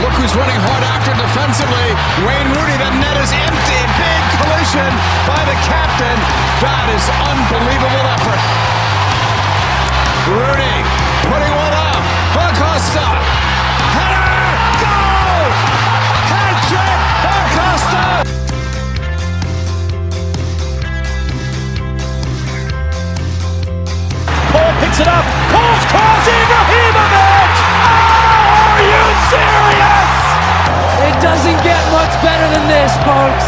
Look who's running hard after defensively. Wayne Rooney. The net is empty. Big collision by the captain. That is unbelievable effort. Rooney putting one up. Acosta. Header. Paul picks it up. Paul's cross. Ibrahimovic. Oh, are you serious? It doesn't get much better than this, folks.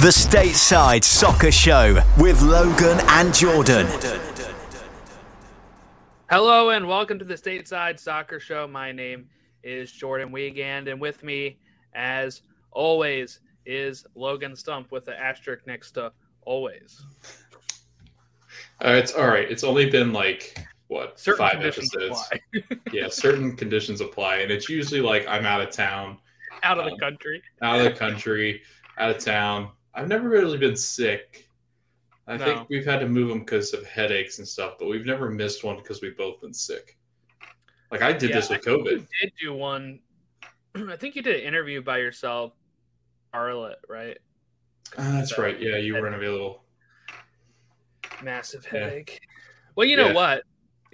The Stateside Soccer Show with Logan and Jordan. Hello and welcome to the Stateside Soccer Show. My name is Jordan Wiegand, and with me, as always, is Logan Stump with the asterisk next to always. Uh, it's all right. It's only been like what Certain five episodes. yeah, certain conditions apply, and it's usually like I'm out of town, Out of the Um, country. out of the country, out of town. I've never really been sick. I No. think we've had to move them because of headaches and stuff, but we've never missed one because we've both been sick. Like I did Yeah, this with I COVID. You did do one. I think you did an interview by yourself, Arlet, right? Ah, that's So, right. Yeah, you weren't available. Massive Yeah. headache. Well, you know Yeah. what?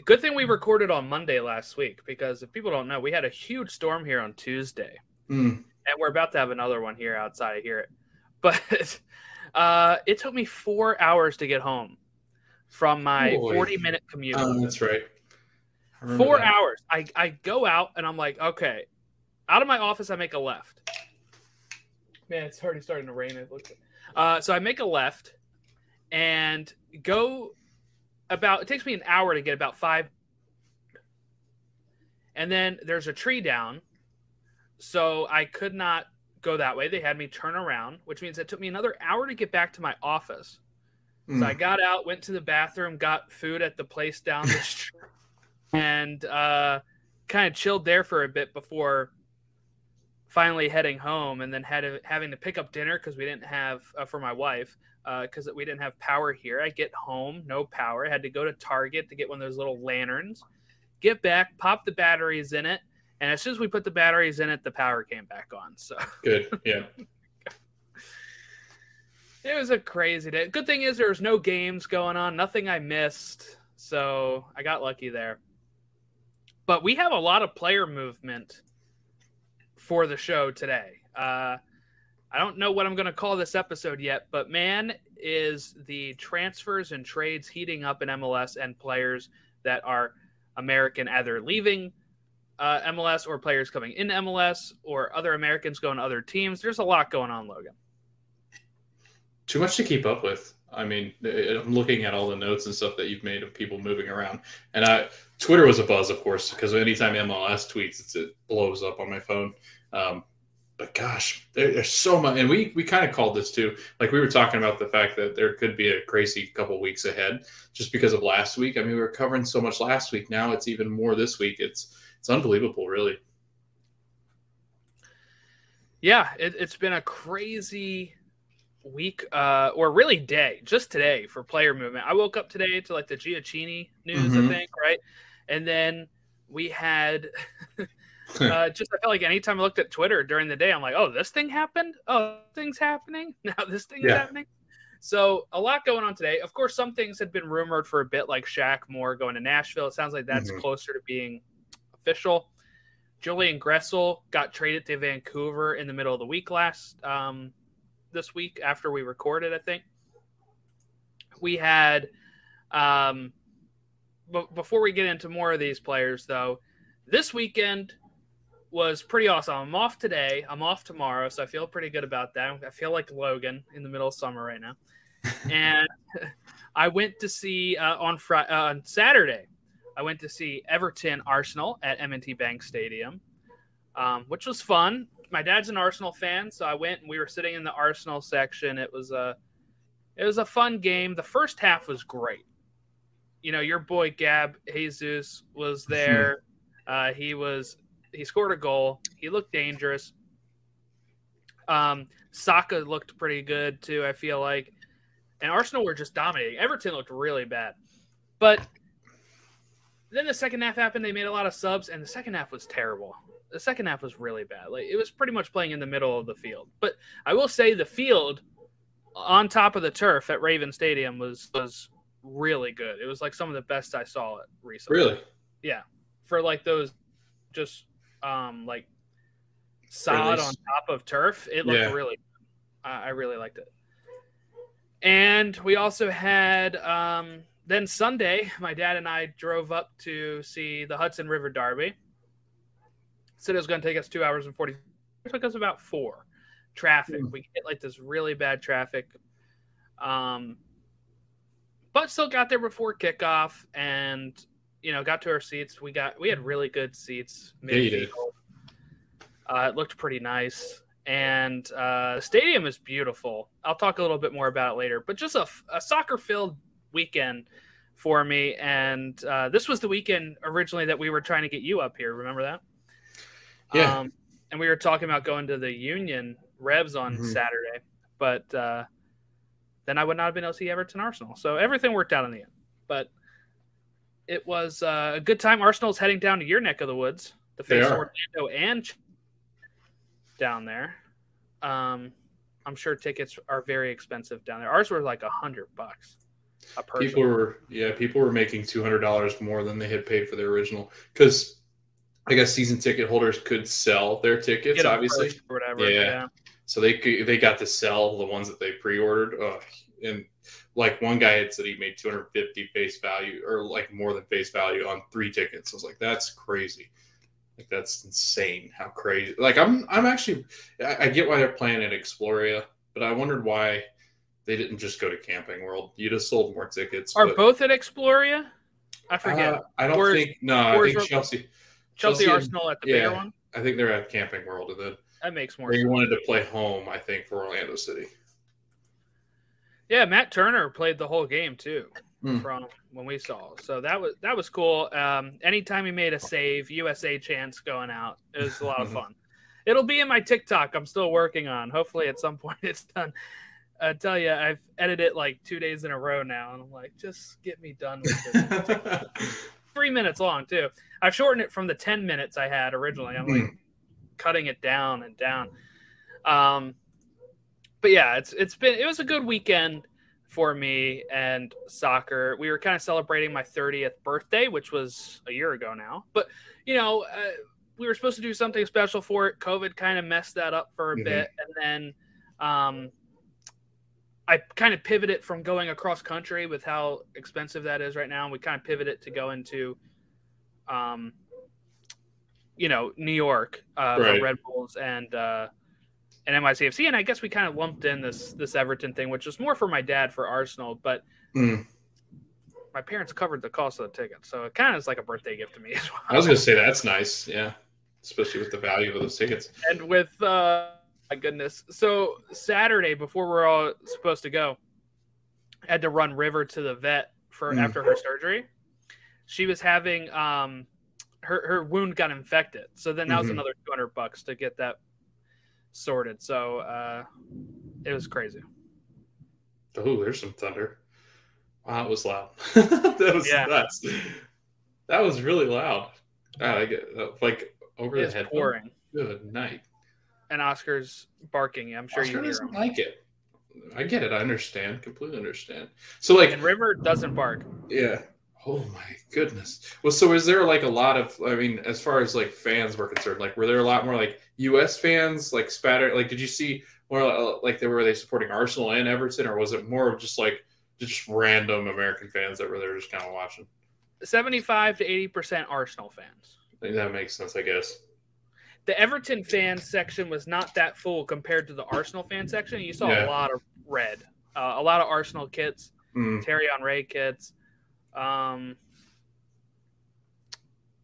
Good thing we recorded on Monday last week because if people don't know, we had a huge storm here on Tuesday. Mm. and we're about to have another one here outside of here. But uh, it took me four hours to get home from my Boy. 40 minute commute. Oh, that's right. Four that. hours. I, I go out and I'm like, okay, out of my office, I make a left. Man, it's already starting to rain. It looks. Uh, so I make a left and go about. It takes me an hour to get about five. And then there's a tree down, so I could not go that way. They had me turn around, which means it took me another hour to get back to my office. So Mm. I got out, went to the bathroom, got food at the place down the street, and uh, kind of chilled there for a bit before finally heading home. And then had having to pick up dinner because we didn't have uh, for my wife because we didn't have power here. I get home, no power. I had to go to Target to get one of those little lanterns. Get back, pop the batteries in it, and as soon as we put the batteries in it, the power came back on. So Good. Yeah. It was a crazy day. Good thing is there was no games going on, nothing I missed. So I got lucky there. But we have a lot of player movement for the show today. Uh, I don't know what I'm going to call this episode yet, but man, is the transfers and trades heating up in MLS and players that are American either leaving uh, MLS or players coming into MLS or other Americans going to other teams. There's a lot going on, Logan. too much to keep up with. I mean, I'm looking at all the notes and stuff that you've made of people moving around, and I Twitter was a buzz, of course, because anytime MLS tweets, it blows up on my phone. Um, but gosh, there, there's so much, and we we kind of called this too. Like we were talking about the fact that there could be a crazy couple weeks ahead just because of last week. I mean, we were covering so much last week. Now it's even more this week. It's it's unbelievable, really. Yeah, it, it's been a crazy week, uh, or really day, just today for player movement. I woke up today to like the Gioacchini news, Mhm. I think, right? And then we had uh, just I felt like anytime I looked at Twitter during the day, I'm like, oh, this thing happened. Oh, thing's happening. Now this thing is Yeah. happening. So a lot going on today. Of course, some things had been rumored for a bit, like Shaq Moore going to Nashville. It sounds like that's Mhm. closer to being official. Julian Gressel got traded to Vancouver in the middle of the week last um, this week after we recorded. I think we had. Um, but before we get into more of these players, though, this weekend was pretty awesome. I'm off today. I'm off tomorrow, so I feel pretty good about that. I feel like Logan in the middle of summer right now. and I went to see uh, on Friday, uh, on Saturday. I went to see Everton Arsenal at M&T Bank Stadium, um, which was fun. My dad's an Arsenal fan, so I went and we were sitting in the Arsenal section. It was a it was a fun game. The first half was great. You know, your boy Gab Jesus was there. Uh, he was he scored a goal. He looked dangerous. Um, Saka looked pretty good too. I feel like, and Arsenal were just dominating. Everton looked really bad, but then the second half happened. They made a lot of subs, and the second half was terrible. The second half was really bad. Like it was pretty much playing in the middle of the field. But I will say the field on top of the turf at Raven Stadium was was really good. It was like some of the best I saw it recently. Really? Yeah. For like those just um like sod on top of turf, it looked Yeah. really good. I I really liked it. And we also had um then Sunday, my dad and I drove up to see the Hudson River Derby. Said it was going to take us two hours and 40. It took us about four. Traffic. We hit like this really bad traffic. Um, but still got there before kickoff and, you know, got to our seats. We got, we had really good seats. Yeah, did. Uh, it looked pretty nice. And uh, the stadium is beautiful. I'll talk a little bit more about it later. But just a, a soccer filled weekend for me. And uh, this was the weekend originally that we were trying to get you up here. Remember that? Yeah. Um, and we were talking about going to the Union Revs on Mhm. Saturday, but uh, then I would not have been able to see Everton Arsenal. So everything worked out in the end. But it was uh, a good time. Arsenal's heading down to your neck of the woods, the face of. Orlando and down there. Um, I'm sure tickets are very expensive down there. Ours were like a hundred bucks a person. People were yeah, people were making two hundred dollars more than they had paid for their original because I guess season ticket holders could sell their tickets, obviously. or whatever. Yeah. yeah. So they could, they got to sell the ones that they pre-ordered. Ugh. And like one guy had said he made 250 face value or like more than face value on three tickets. I was like, that's crazy. Like that's insane. How crazy. Like I'm I'm actually I, I get why they're playing at Exploria, but I wondered why they didn't just go to Camping World. You'd have sold more tickets. Are but- both at Exploria? I forget. Uh, I don't Where's- think no. I think Chelsea. Chelsea, Chelsea Arsenal at the yeah. bigger one. I think they're at Camping World, and then That makes more they sense. wanted to play home. I think for Orlando City. Yeah, Matt Turner played the whole game too Hmm. from when we saw. So that was that was cool. Um, anytime he made a save, USA chance going out. It was a lot of fun. It'll be in my TikTok. I'm still working on. Hopefully, at some point it's done. I tell you, I've edited it like two days in a row now, and I'm like, just get me done with this. Three minutes long too. I've shortened it from the ten minutes I had originally. I'm like cutting it down and down. Um, but yeah, it's it's been it was a good weekend for me and soccer. We were kind of celebrating my 30th birthday, which was a year ago now. But you know, uh, we were supposed to do something special for it. COVID kind of messed that up for a Mhm. bit, and then um, I kind of pivoted from going across country with how expensive that is right now. And we kind of pivoted to go into, um, you know, New York uh, Right. for Red Bulls and uh, and NYCFC. And I guess we kind of lumped in this this Everton thing, which was more for my dad for Arsenal, but Mm. my parents covered the cost of the ticket, so it kind of is like a birthday gift to me as well. I was gonna say that's nice, yeah, especially with the value of those tickets. and with uh my goodness so saturday before we're all supposed to go I had to run river to the vet for Mm. after her surgery she was having um her her wound got infected so then that was Mhm. another 200 bucks to get that sorted so uh it was crazy Oh, there's some thunder. Wow, that was loud. that was Yeah. nuts. That was really loud. I get like over the head. pouring Good night. And oscar's barking i'm sure Oscar you doesn't like it. I get it. I understand. Completely understand. So, like, and river doesn't bark Yeah. Oh my goodness. Well, so is there like a lot of? I mean, as far as like fans were concerned, like were there a lot more like U.S. fans like spatter? Like, did you see more uh, like they were they supporting Arsenal and Everton, or was it more of just like just random American fans that were there just kind of watching? 75 to 80 percent arsenal fans I think that makes sense, I guess. The Everton fan section was not that full compared to the Arsenal fan section. You saw Yeah. a lot of red, uh, a lot of Arsenal kits, Mm. Terry Ray kits. Um,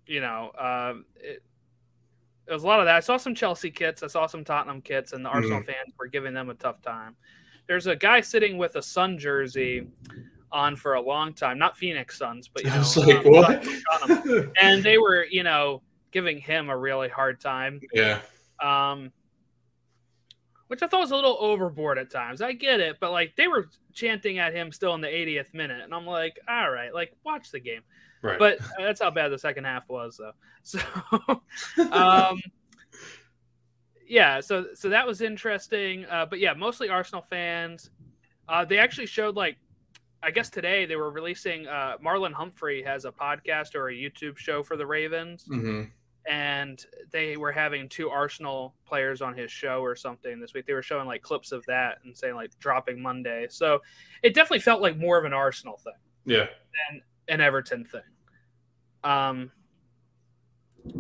you know, um, it, it was a lot of that. I saw some Chelsea kits, I saw some Tottenham kits, and the Arsenal Mhm. fans were giving them a tough time. There's a guy sitting with a Son jersey on for a long time, not Phoenix Suns, but you know, like, what? And they were, you know, giving him a really hard time. yeah. Um, which I thought was a little overboard at times. I get it, but like they were chanting at him still in the 80th minute, and I'm like, all right, like watch the game. Right. But that's how bad the second half was, though. So, um, yeah, so so that was interesting. Uh, but yeah, mostly Arsenal fans. Uh, they actually showed like, I guess today they were releasing. Uh, Marlon Humphrey has a podcast or a YouTube show for the Ravens hmm and they were having two Arsenal players on his show or something this week. They were showing like clips of that and saying like dropping Monday. So it definitely felt like more of an Arsenal thing Yeah. than an Everton thing. Um,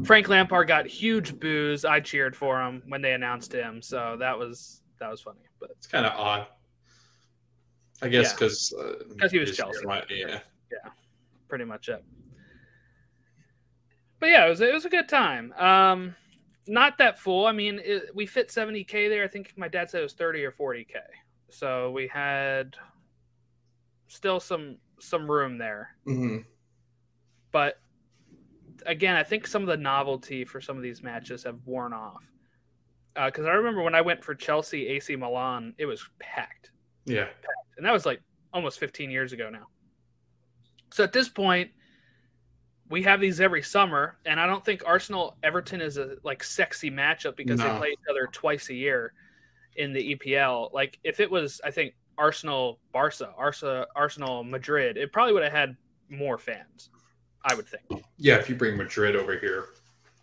Frank Lampard got huge boos. I cheered for him when they announced him, so that was that was funny. But It's kind of odd. I guess Yeah. because 'Cause he was Chelsea. Yeah. yeah, pretty much it. But yeah, it was it was a good time. Um, not that full. I mean, it, we fit 70k there. I think my dad said it was 30 or 40k. So we had still some some room there. hmm But again, I think some of the novelty for some of these matches have worn off. Because I remember when I went for Chelsea AC Milan, it was packed Yeah. And that was like almost 15 years ago now. So at this point, we have these every summer, and I don't think Arsenal Everton is a like sexy matchup because they play each other twice a year in the EPL. Like if it was, I think Arsenal Barca, Arsenal Arsenal Madrid, it probably would have had more fans. I would think Yeah. If you bring Madrid over here,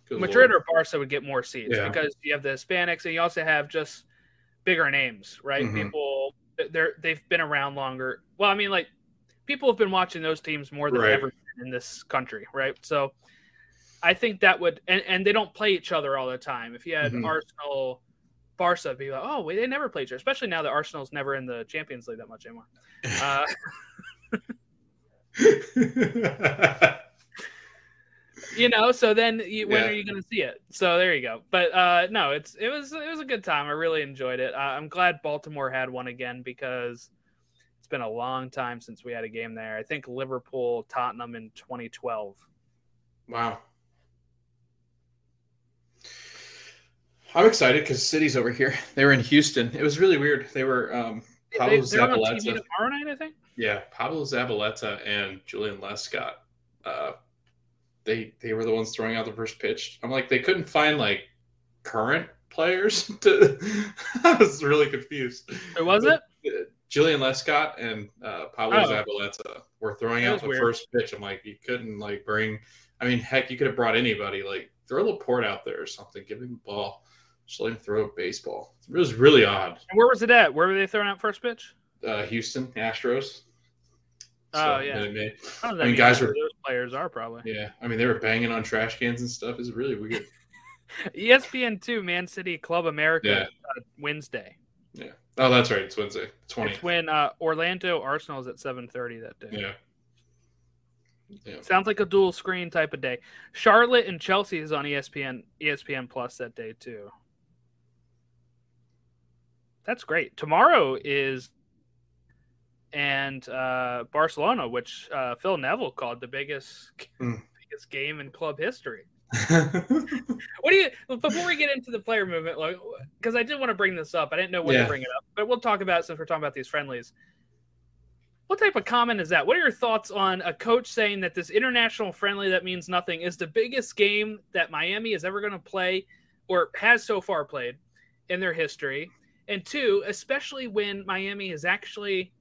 good Madrid Lord. or Barca would get more seats Yeah. because you have the Hispanics and you also have just bigger names, right? Mhm. People they're they've been around longer. Well, I mean, like people have been watching those teams more than Right. ever in this country, right? So I think that would and, and they don't play each other all the time. If you had Mhm. Arsenal Barca be like, oh, wait, they never play each other, especially now that Arsenal's never in the Champions League that much anymore. Uh, you know so then you, when Yeah. are you going to see it so there you go but uh no it's it was it was a good time i really enjoyed it uh, i'm glad baltimore had one again because it's been a long time since we had a game there i think liverpool tottenham in 2012 wow. I'm excited because City's over here. They were in Houston. It was really weird. They were um, Pablo they, they're on TV Zabaleta. tomorrow night i think Yeah, Pablo Zabaleta and Joleon Lescott. Uh, they they were the ones throwing out the first pitch. I'm like, they couldn't find like current players. To... I was really confused. who was it Uh, Joleon Lescott and uh, Pablo Oh. Zabaleta were throwing That out the weird. first pitch. I'm like, you couldn't like bring. I mean, heck, you could have brought anybody. Like, throw Laporte out there or something. Give him the ball. Just let him throw a baseball. It was really odd. and where was it at where were they throwing out first pitch Uh, Houston Astros. Oh, yeah. I, mean, guys were- those players are probably Yeah, I mean they were banging on trash cans and stuff. It's really weird. E espn2 man city club america Yeah. uh, wednesday Yeah. Oh, that's right. It's Wednesday, twenty. it's when uh, orlando arsenal is at 7.30 that day Yeah, yeah. Sounds like a dual screen type of day. Charlotte and Chelsea is on ESPN ESPN Plus that day too. That's great. Tomorrow is and uh, Barcelona, which uh, Phil Neville called the biggest Mm. biggest game in club history. What do you before we get into the player movement, like because I did want to bring this up. I didn't know when Yeah. to bring it up, but we'll talk about it since we're talking about these friendlies. What type of comment is that? What are your thoughts on a coach saying that this international friendly that means nothing is the biggest game that Miami is ever going to play or has so far played in their history? And two, especially when Miami is actually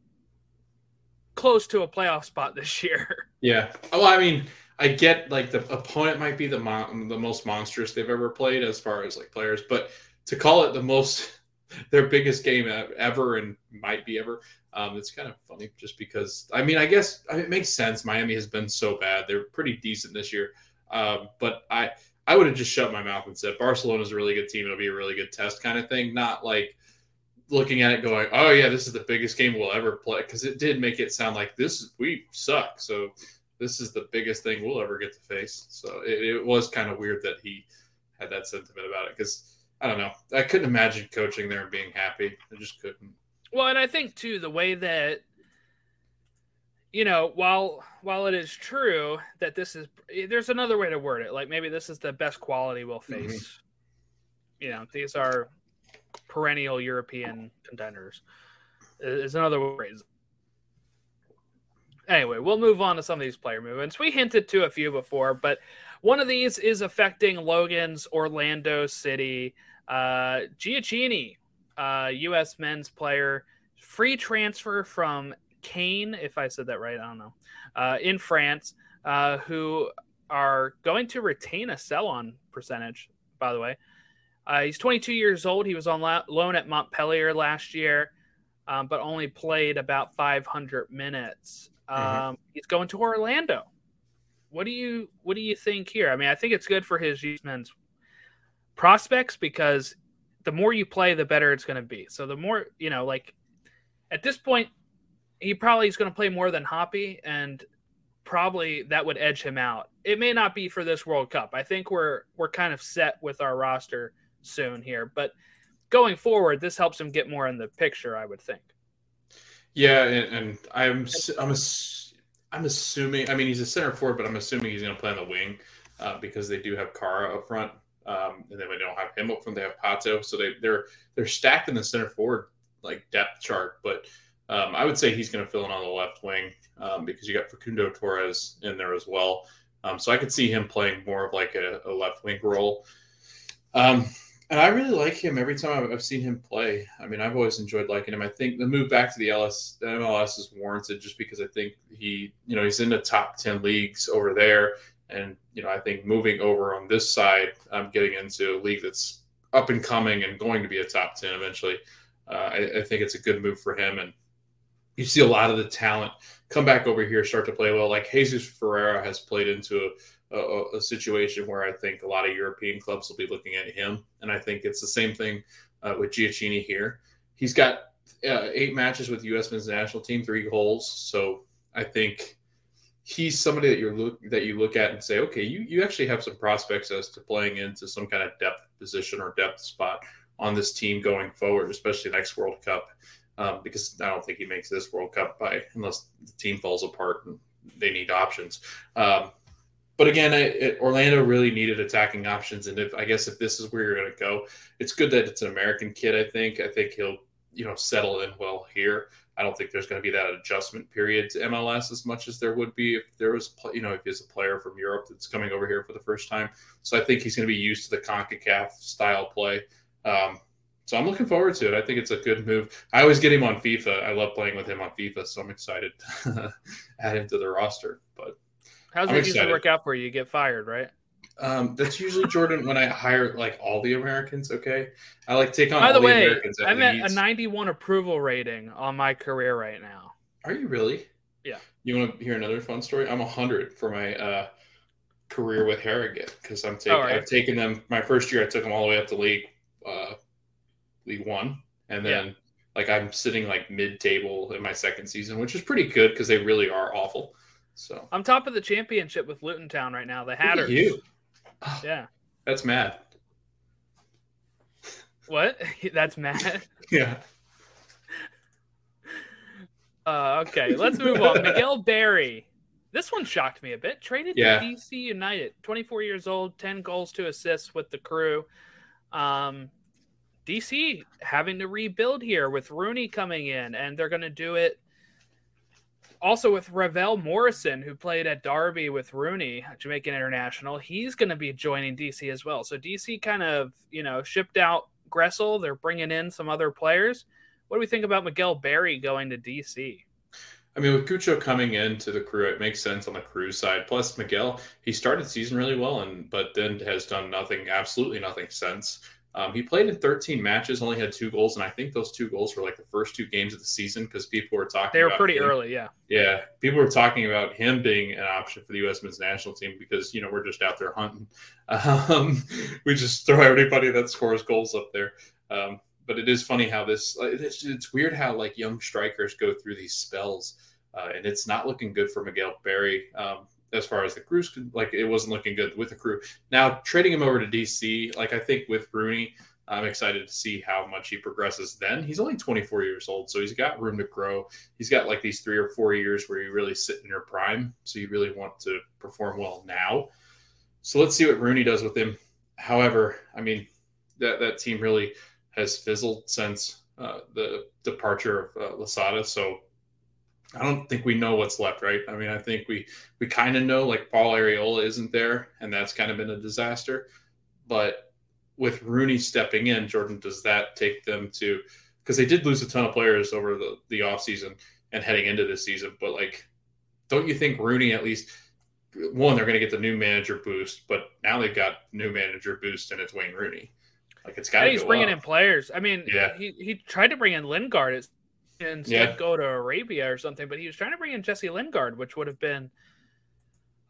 close to a playoff spot this year. yeah. Well, I mean, I get like the opponent might be the the most monstrous they've ever played as far as like players, but to call it the most their biggest game ever and might be ever, um, it's kind of funny just because I mean I guess I mean, it makes sense. Miami has been so bad; they're pretty decent this year, um, but I I would have just shut my mouth and said Barcelona's a really good team. It'll be a really good test, kind of thing. Not like looking at it going, oh yeah, this is the biggest game we'll ever play because it did make it sound like this we suck. So this is the biggest thing we'll ever get to face. So it, it was kind of weird that he had that sentiment about it because I don't know. I couldn't imagine coaching there and being happy. I just couldn't. Well, and I think too the way that you know, while while it is true that this is there's another way to word it. Like maybe this is the best quality we'll face. Mm-hmm. You know, these are perennial European contenders. Is another way. Anyway, we'll move on to some of these player movements. We hinted to a few before, but one of these is affecting Logan's Orlando City. Uh, Gioacchini, uh, U.S. men's player, free transfer from Caen, if I said that right, I don't know, uh, in France, uh, who are going to retain a sell on percentage, by the way. Uh, he's 22 years old. He was on la- loan at Montpellier last year, um, but only played about 500 minutes. Mm-hmm. Um, mm-hmm. He's going to Orlando. What do you what do you think here? I mean, I think it's good for his youth men's prospects because the more you play, the better it's going to be. So the more you know, like at this point, he probably is going to play more than Hoppe, and probably that would edge him out. It may not be for this World Cup. I think we're we're kind of set with our roster soon here, but going forward, this helps him get more in the picture. I would think. Yeah, and, and I'm I'm a, I'm assuming. I mean, he's a center forward, but I'm assuming he's going to play on the wing uh, because they do have Kara up front, um, and then we don't have him up front. They have Pato, so they they're they're stacked in the center forward like depth chart, but um, I would say he's going to fill in on the left wing um, because you got Facundo Torres in there as well. Um, so I could see him playing more of like a, a left wing role. Um, and I really like him every time I've, seen him play. I mean, I've always enjoyed liking him. I think the move back to the LS, the MLS is warranted just because I think he, you know, he's in the top 10 leagues over there. And, you know, I think moving over on this side, I'm getting into a league that's up and coming and going to be a top 10 eventually. Uh, I, I think it's a good move for him. And, you see a lot of the talent come back over here, start to play well. Like Jesus Ferreira has played into a, a, situation where I think a lot of European clubs will be looking at him, and I think it's the same thing uh, with Gioacchini here. He's got uh, eight matches with U.S. men's national team, three goals. So I think he's somebody that you look that you look at and say, okay, you you actually have some prospects as to playing into some kind of depth position or depth spot on this team going forward, especially next World Cup um, because I don't think he makes this World Cup by unless the team falls apart and they need options. Um, but again, it, it, Orlando really needed attacking options, and if I guess if this is where you're going to go, it's good that it's an American kid. I think I think he'll you know settle in well here. I don't think there's going to be that adjustment period to MLS as much as there would be if there was you know if he's a player from Europe that's coming over here for the first time. So I think he's going to be used to the Concacaf style play. Um, so I'm looking forward to it. I think it's a good move. I always get him on FIFA. I love playing with him on FIFA, so I'm excited to add him to the roster. But how's it usually work out for you? You get fired, right? Um, that's usually Jordan when I hire like all the Americans. Okay, I like take on. By the way, the I'm at a 91 approval rating on my career right now. Are you really? Yeah. You want to hear another fun story? I'm 100 for my uh, career with Harrogate because I'm taking. Right. I've taken them. My first year, I took them all the way up to league. Uh, League One, and then yeah. like I'm sitting like mid-table in my second season, which is pretty good because they really are awful. So I'm top of the championship with Luton Town right now. The Hatters. you. Yeah. That's mad. What? That's mad. yeah. Uh, okay, let's move on. Miguel Berry. This one shocked me a bit. Traded yeah. to DC United. 24 years old, 10 goals to assists with the crew. Um, DC having to rebuild here with Rooney coming in, and they're going to do it also with Ravel Morrison, who played at Derby with Rooney, Jamaican international. He's going to be joining DC as well. So DC kind of, you know, shipped out Gressel. They're bringing in some other players. What do we think about Miguel Berry going to DC? I mean, with Cucho coming into the crew, it makes sense on the crew side. Plus, Miguel, he started season really well, and but then has done nothing, absolutely nothing since. Um, he played in 13 matches, only had two goals, and I think those two goals were like the first two games of the season because people were talking. They were pretty him. early, yeah. Yeah, people were talking about him being an option for the U.S. men's national team because you know we're just out there hunting. Um, we just throw everybody that scores goals up there. Um, but it is funny how this. It's, it's weird how like young strikers go through these spells uh, and it's not looking good for Miguel Berry. Um, as far as the crews, like it wasn't looking good with the crew. Now trading him over to DC, like I think with Rooney, I'm excited to see how much he progresses then. He's only 24 years old, so he's got room to grow. He's got like these three or four years where you really sit in your prime. So you really want to perform well now. So let's see what Rooney does with him. However, I mean, that, that team really has fizzled since uh, the departure of uh, Losada. So I don't think we know what's left, right? I mean, I think we we kind of know like Paul Arriola isn't there, and that's kind of been a disaster. But with Rooney stepping in, Jordan, does that take them to because they did lose a ton of players over the, the offseason and heading into this season, but like don't you think Rooney at least one, they're gonna get the new manager boost, but now they've got new manager boost and it's Wayne Rooney. Like it's got he's bringing up. in players. I mean, Yeah. he, he tried to bring in Lingard as- instead Yeah. go to Arabia or something, but he was trying to bring in Jesse Lingard, which would have been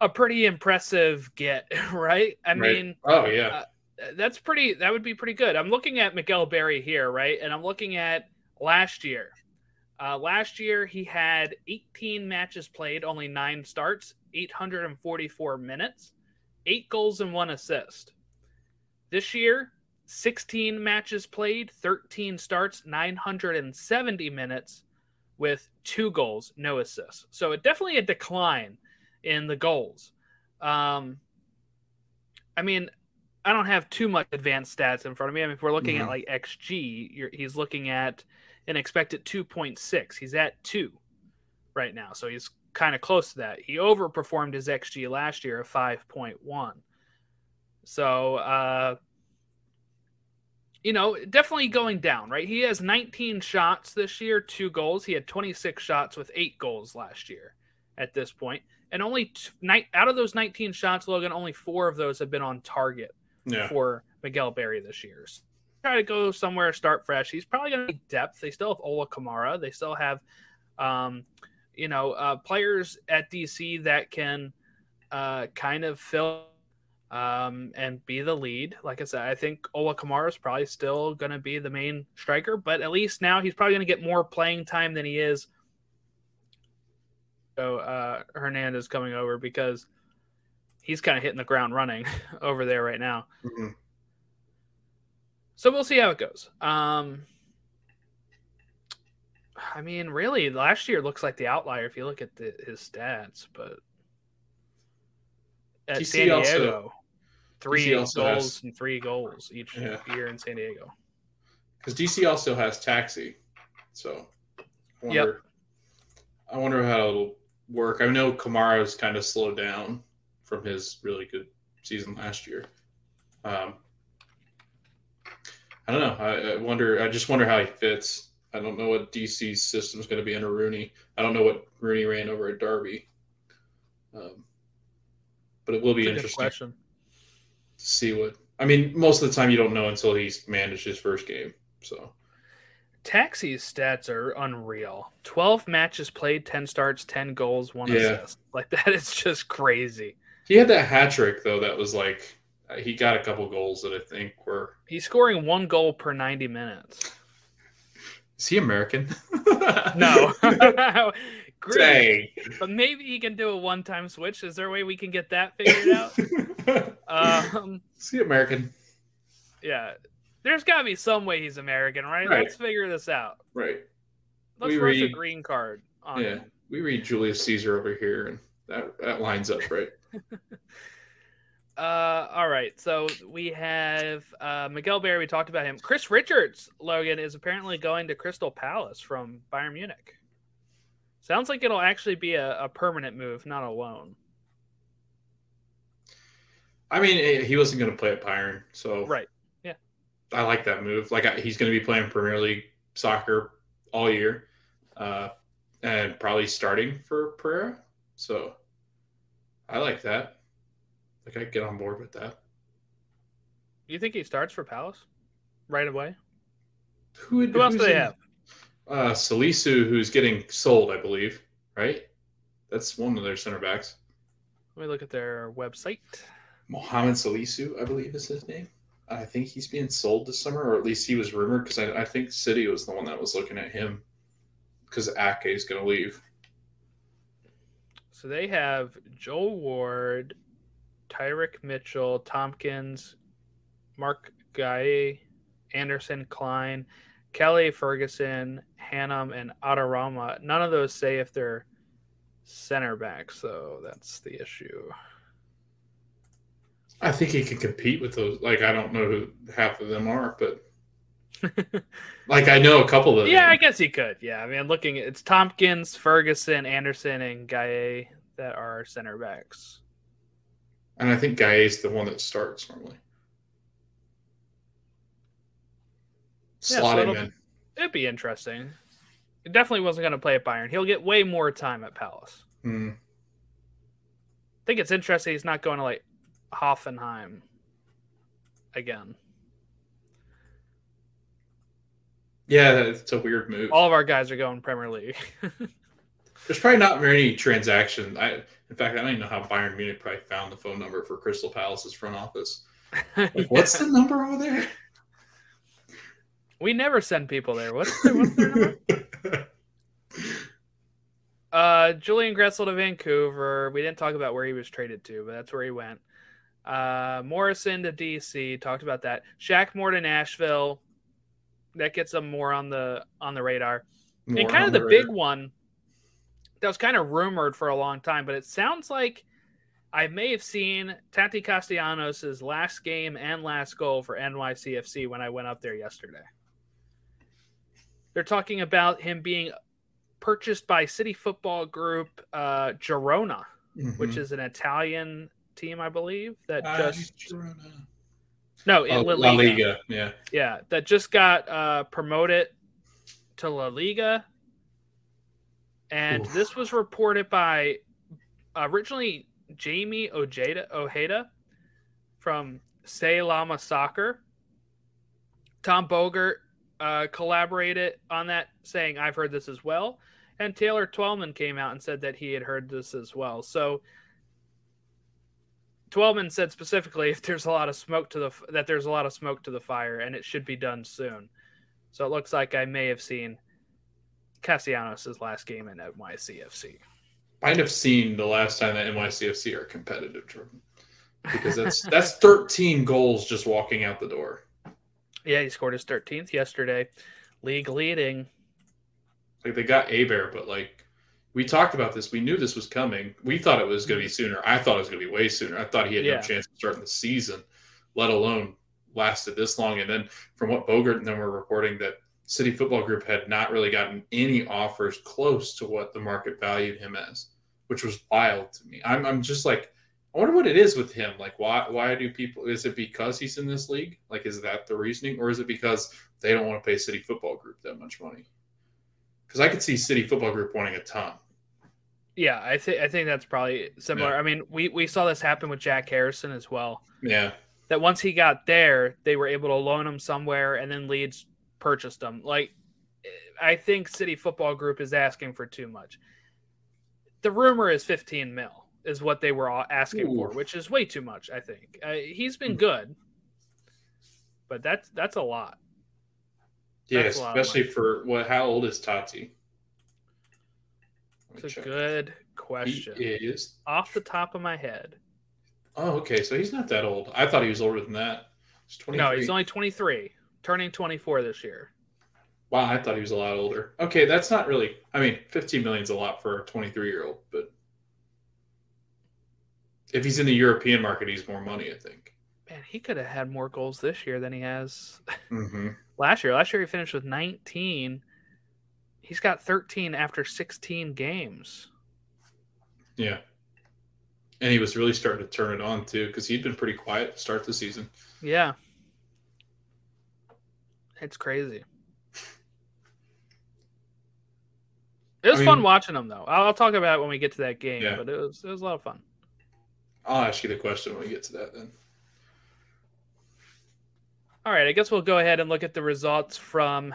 a pretty impressive get, right? I Right. mean, oh yeah, that's pretty that would be pretty good i'm looking at miguel berry here right and i'm looking at last year uh, last year he had 18 matches played only nine starts 844 minutes eight goals and one assist this year 16 matches played 13 starts 970 minutes with two goals no assists so it definitely a decline in the goals um i mean I don't have too much advanced stats in front of me. I mean, if we're looking at Mhm. like XG, you're, he's looking at an expected 2.6. He's at two right now, so he's kind of close to that. He overperformed his XG last year of 5.1. So, uh, you know, definitely going down, right? He has 19 shots this year, two goals. He had 26 shots with eight goals last year at this point. And only t- ni- out of those 19 shots, Logan, only four of those have been on target yeah. for Miguel Berry this year. So try to go somewhere, start fresh. He's probably going to need depth. They still have Ola Kamara. They still have, um, you know, uh, players at DC that can uh, kind of fill um, and be the lead. Like I said, I think Ola Kamara is probably still going to be the main striker, but at least now he's probably going to get more playing time than he is. So uh, Hernandez coming over because he's kind of hitting the ground running over there right now. Mhm. So we'll see how it goes. Um, I mean, really, last year looks like the outlier if you look at the, his stats, but at DC San also- Diego, three goals has- and three goals each Yeah. year in San Diego. because DC also has taxi, so I wonder, I wonder how it'll work. I know Kamara's kind of slowed down from his really good season last year. Um, I don't know. I, I wonder. I just wonder how he fits. I don't know what DC's system is going to be under Rooney. I don't know what Rooney ran over at Derby. Um, but it will be It's a good interesting see what. I mean, most of the time you don't know until he's managed his first game. So Taxi's stats are unreal. 12 matches played, 10 starts, 10 goals, one Yeah. assist. Like that is just crazy. he had that hat trick though. That was like uh, he got a couple goals that I think were. He's scoring one goal per 90 minutes. Is he American? No. Great. Dang. But maybe he can do a one time switch. Is there a way we can get that figured out? um, Is he American? yeah. There's got to be some way he's American, right? Right. Let's figure this out. Right. Let's We rush a green card on Yeah. him. We read Julius Caesar over here, and that that lines up right. Uh, all right. So we have uh, Miguel Berry. We talked about him. Chris Richards, Logan, is apparently going to Crystal Palace from Bayern Munich. Sounds like it'll actually be a, a permanent move, not a loan. I mean, eh, he wasn't going to play at Bayern, so Right. Yeah, I like that move. Like I, he's going to be playing Premier League soccer all year, uh, and probably starting for Vieira. So I like that. Like I get on board with that. You think he starts for Palace right away? Who, would- Who else do they in- have? Uh, Salisu, who's getting sold, I believe. Right. That's one of their center backs. Let me look at their website. Mohamed Salisu, I believe is his name. I think he's being sold this summer, or at least he was rumored because I, I think City was the one that was looking at him because Ake is going to leave. So they have Joel Ward, Tyrick Mitchell, Tomkins, Mark Guy, Anderson Clyne, Kelly Ferguson, Hannum, and Adarama. None of those say if they're center backs, so that's the issue. I think he could compete with those. Like I don't know who half of them are, but like I know a couple of them. Yeah, I guess he could. Yeah, I mean, looking it's Tomkins, Ferguson, Anderson, and Gaye that are center backs. And I think Guy is the one that starts normally. Yeah, Slot so him in. It'd be interesting. He definitely wasn't going to play at Bayern. He'll get way more time at Palace. Hmm. I think it's interesting he's not going to like Hoffenheim again. Yeah, it's a weird move. All of our guys are going Premier League. There's probably not many transactions. I, in fact, I don't even know how Bayern Munich probably found the phone number for Crystal Palace's front office. Like, what's the number over there? We never send people there. What's their, what's their number? Uh, Julian Gressel to Vancouver. We didn't talk about where he was traded to, but that's where he went. Uh, Morrison to DC. Talked about that. Shaq Moore to Nashville. That gets them more on the on the radar. More and kind of the radar. big one that was kind of rumored for a long time, but it sounds like I may have seen Tati Castellanos' last game and last goal for NYCFC when I went up there yesterday. They're talking about him being purchased by City Football Group uh, Girona, which Mhm. is an Italian team, I believe, that Ah, just Girona. no, in Oh, La La Liga. Liga. Yeah. Yeah, that just got uh, promoted to La Liga. And Oof. this was reported by originally Jamie Ojeda, Ojeda from Say Lama Soccer. Tom Bogert uh, collaborated on that, saying, I've heard this as well. And Taylor Twellman came out and said that he had heard this as well. So Twellman said specifically if there's a lot of smoke to the that there's a lot of smoke to the fire and it should be done soon. So it looks like I may have seen Castellanos' last game in NYCFC. Might have seen the last time that NYCFC are competitive, Jordan. Because that's that's 13 goals just walking out the door. Yeah, he scored his 13th yesterday, league leading. Like they got Héber, but like we talked about this, we knew this was coming. We thought it was going to be mm-hmm. sooner. I thought it was going to be way sooner. I thought he had Yeah. no chance of starting the season, let alone lasted this long. And then from what Bogert and them were reporting, that City Football Group had not really gotten any offers close to what the market valued him as, which was wild to me. I'm, I'm just like, I wonder what it is with him. Like, why why do people? Is it because he's in this league? Like, is that the reasoning, or is it because they don't want to pay City Football Group that much money? Because I could see City Football Group wanting a ton. Yeah, I think I think that's probably similar. Yeah. I mean, we we saw this happen with Jack Harrison as well. Yeah, That once he got there, they were able to loan him somewhere, and then Leeds purchased him. Like, I think City Football Group is asking for too much. The rumor is 15 mil is what they were all asking for, which is way too much. I think uh, he's been Hmm. good, but that's that's a lot. yeah, That's a lot especially for what? How old is Tati? It's a good He question. is. Off the top of my head, Oh, okay. So he's not that old. I thought he was older than that. He's 23. no, he's only 23, turning 24 this year. Wow, I thought he was a lot older. Okay, that's not really. I mean, 15 million is a lot for a 23 year old, but if he's in the European market, he's more money. I think. Man, he could have had more goals this year than he has Mm-hmm. last year. Last year he finished with 19. He's got 13 after 16 games. Yeah. And he was really starting to turn it on too, because he'd been pretty quiet to start the season. Yeah. It's crazy. It was I fun watching him though. I'll, I'll talk about it when we get to that game, Yeah. but it was it was a lot of fun. I'll ask you the question when we get to that then. All right, I guess we'll go ahead and look at the results from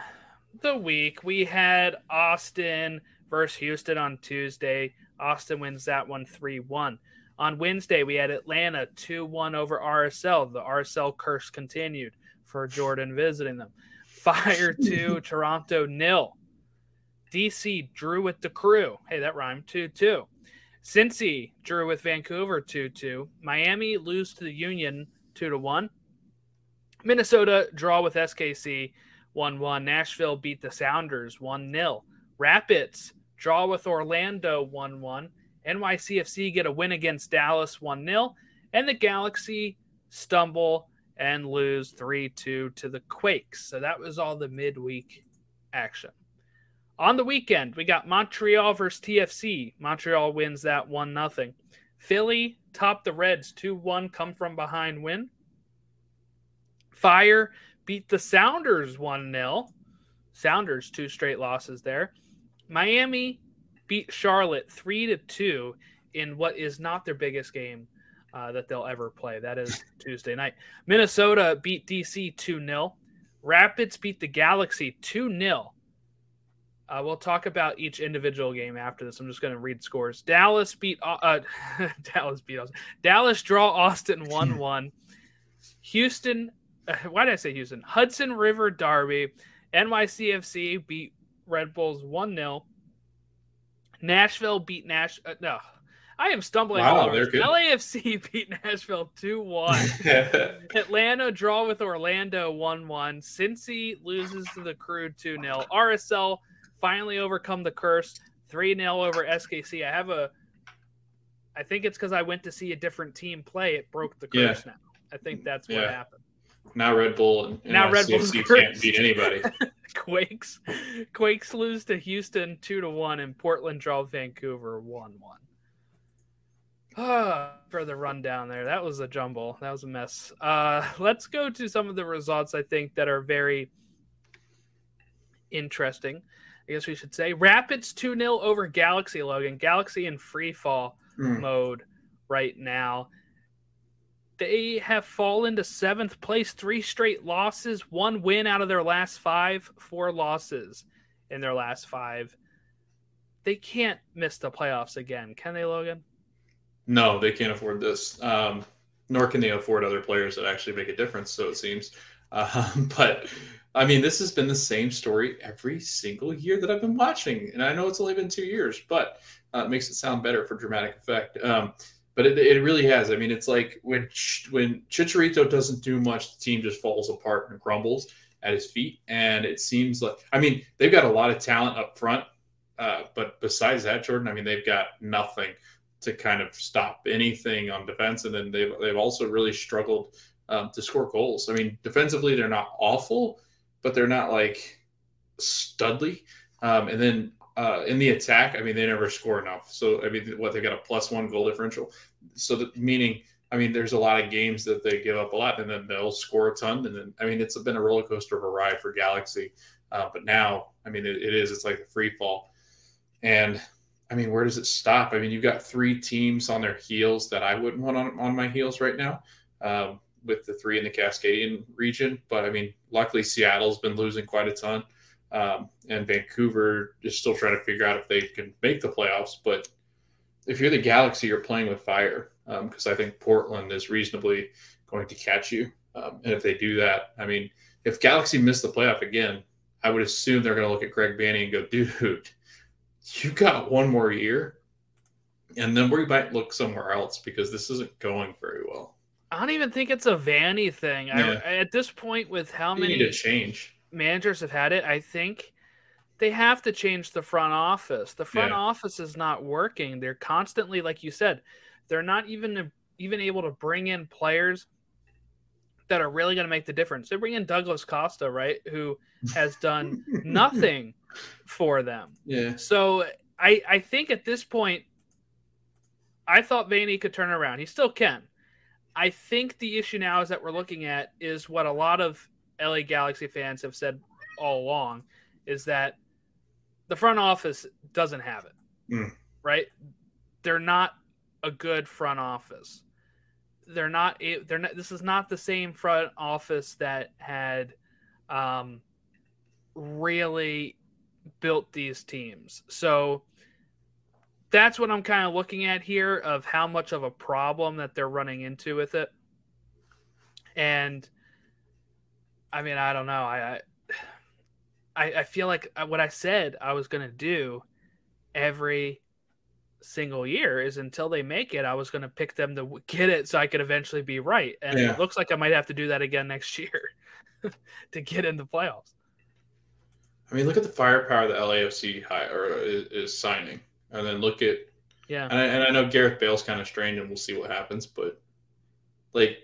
the week. We had Austin versus Houston on Tuesday. Austin wins that one 3 1. On Wednesday, we had Atlanta 2 1 over RSL. The RSL curse continued for Jordan visiting them. Fire 2, Toronto nil. DC drew with the crew. Hey, that rhymed 2 2. Cincy drew with Vancouver 2 2. Miami lose to the Union 2 to 1. Minnesota draw with SKC 1 1. Nashville beat the Sounders 1 0. Rapids draw with Orlando 1 1. NYCFC get a win against Dallas 1 0. And the Galaxy stumble and lose 3 2 to the Quakes. So that was all the midweek action. On the weekend, we got Montreal versus TFC. Montreal wins that 1 0. Philly topped the Reds 2 1, come from behind win. Fire beat the Sounders 1 0. Sounders, two straight losses there. Miami beat Charlotte 3 to 2 in what is not their biggest game uh, that they'll ever play. That is Tuesday night. Minnesota beat DC 2 0. Rapids beat the Galaxy 2 0. Uh, we'll talk about each individual game after this. I'm just going to read scores. Dallas beat uh, Dallas beat Austin. Dallas draw Austin one one. Houston, uh, why did I say Houston? Hudson River Derby. NYCFC beat Red Bulls one 0 Nashville beat Nash. Uh, no, I am stumbling Wow, all over. good. LAFC beat Nashville two one. Atlanta draw with Orlando 1 1. Cincy loses to the crew 2 0. RSL finally overcome the curse 3 0 over SKC. I have a, I think it's because I went to see a different team play. It broke the Yeah. curse now. I think that's what Yeah. happened. now Red Bull and Now Red NYCFC can't beat anybody. Quakes Quakes lose to Houston 2 to 1 and Portland draw Vancouver 1 1. Ah, for the rundown there. That was a jumble. That was a mess. Uh, let's go to some of the results I think that are very interesting. I guess we should say Rapids 2 0 over Galaxy Logan. Galaxy in free fall Hmm. mode right now. They have fallen to seventh place, three straight losses, one win out of their last five, four losses in their last five. They can't miss the playoffs again, can they, Logan? No, they can't afford this. Um, nor can they afford other players that actually make a difference. So it seems. Um, but I mean, this has been the same story every single year that I've been watching, and I know it's only been two years, but uh, it makes it sound better for dramatic effect. Um, but it, it really has. I mean, it's like when when Chicharito doesn't do much, the team just falls apart and crumbles at his feet. And it seems like, I mean, they've got a lot of talent up front, uh, but besides that, Jordan, I mean, they've got nothing to kind of stop anything on defense. And then they've, they've also really struggled um, to score goals. I mean, defensively, they're not awful, but they're not like studly. Um, and then uh, in the attack, I mean, they never score enough. So, I mean, what they got a plus one goal differential. So, meaning, I mean, there's a lot of games that they give up a lot and then they'll score a ton. And then, I mean, it's been a roller coaster of a ride for Galaxy. Uh, but now, I mean, it, it is, it's like a free fall. And I mean, where does it stop? I mean, you've got three teams on their heels that I wouldn't want on, on my heels right now, um, with the three in the Cascadian region. But I mean, luckily Seattle's been losing quite a ton, um, and Vancouver is still trying to figure out if they can make the playoffs. But if you're the Galaxy, you're playing with fire because I think Portland is reasonably going to catch you. Um, and if they do that, I mean, if Galaxy miss the playoff again, I would assume they're going to look at Greg Vanney and go, dude, you got one more year. And then we might look somewhere else because this isn't going very well. I don't even think it's a Vanney thing. Yeah. I, at this point, with how You many need to change. managers have had it, I think they have to change the front office. The front Yeah. office is not working. They're constantly, like you said, they're not even even able to bring in players that are really going to make the difference. They bring in Douglas Costa, right, who has done nothing for them. Yeah. So I I think at this point, I thought Vanney could turn around. He still can. I think the issue now is that we're looking at is what a lot of LA Galaxy fans have said all along is that the front office doesn't have it. Mm. Right? They're not a good front office. They're not they're not this is not the same front office that had um really built these teams. So that's what I'm kind of looking at here of how much of a problem that they're running into with it. And I mean, I don't know. I I, I feel like uh, what I said I was going to do every single year is until they make it, I was going to pick them to get it so I could eventually be right. And yeah. it looks like I might have to do that again next year to get in the playoffs. I mean, look at the firepower the LAFC high, or uh, is, is, signing, and then look at yeah. And I, and I know Gareth Bale's kind of strained, and we'll see what happens. But like,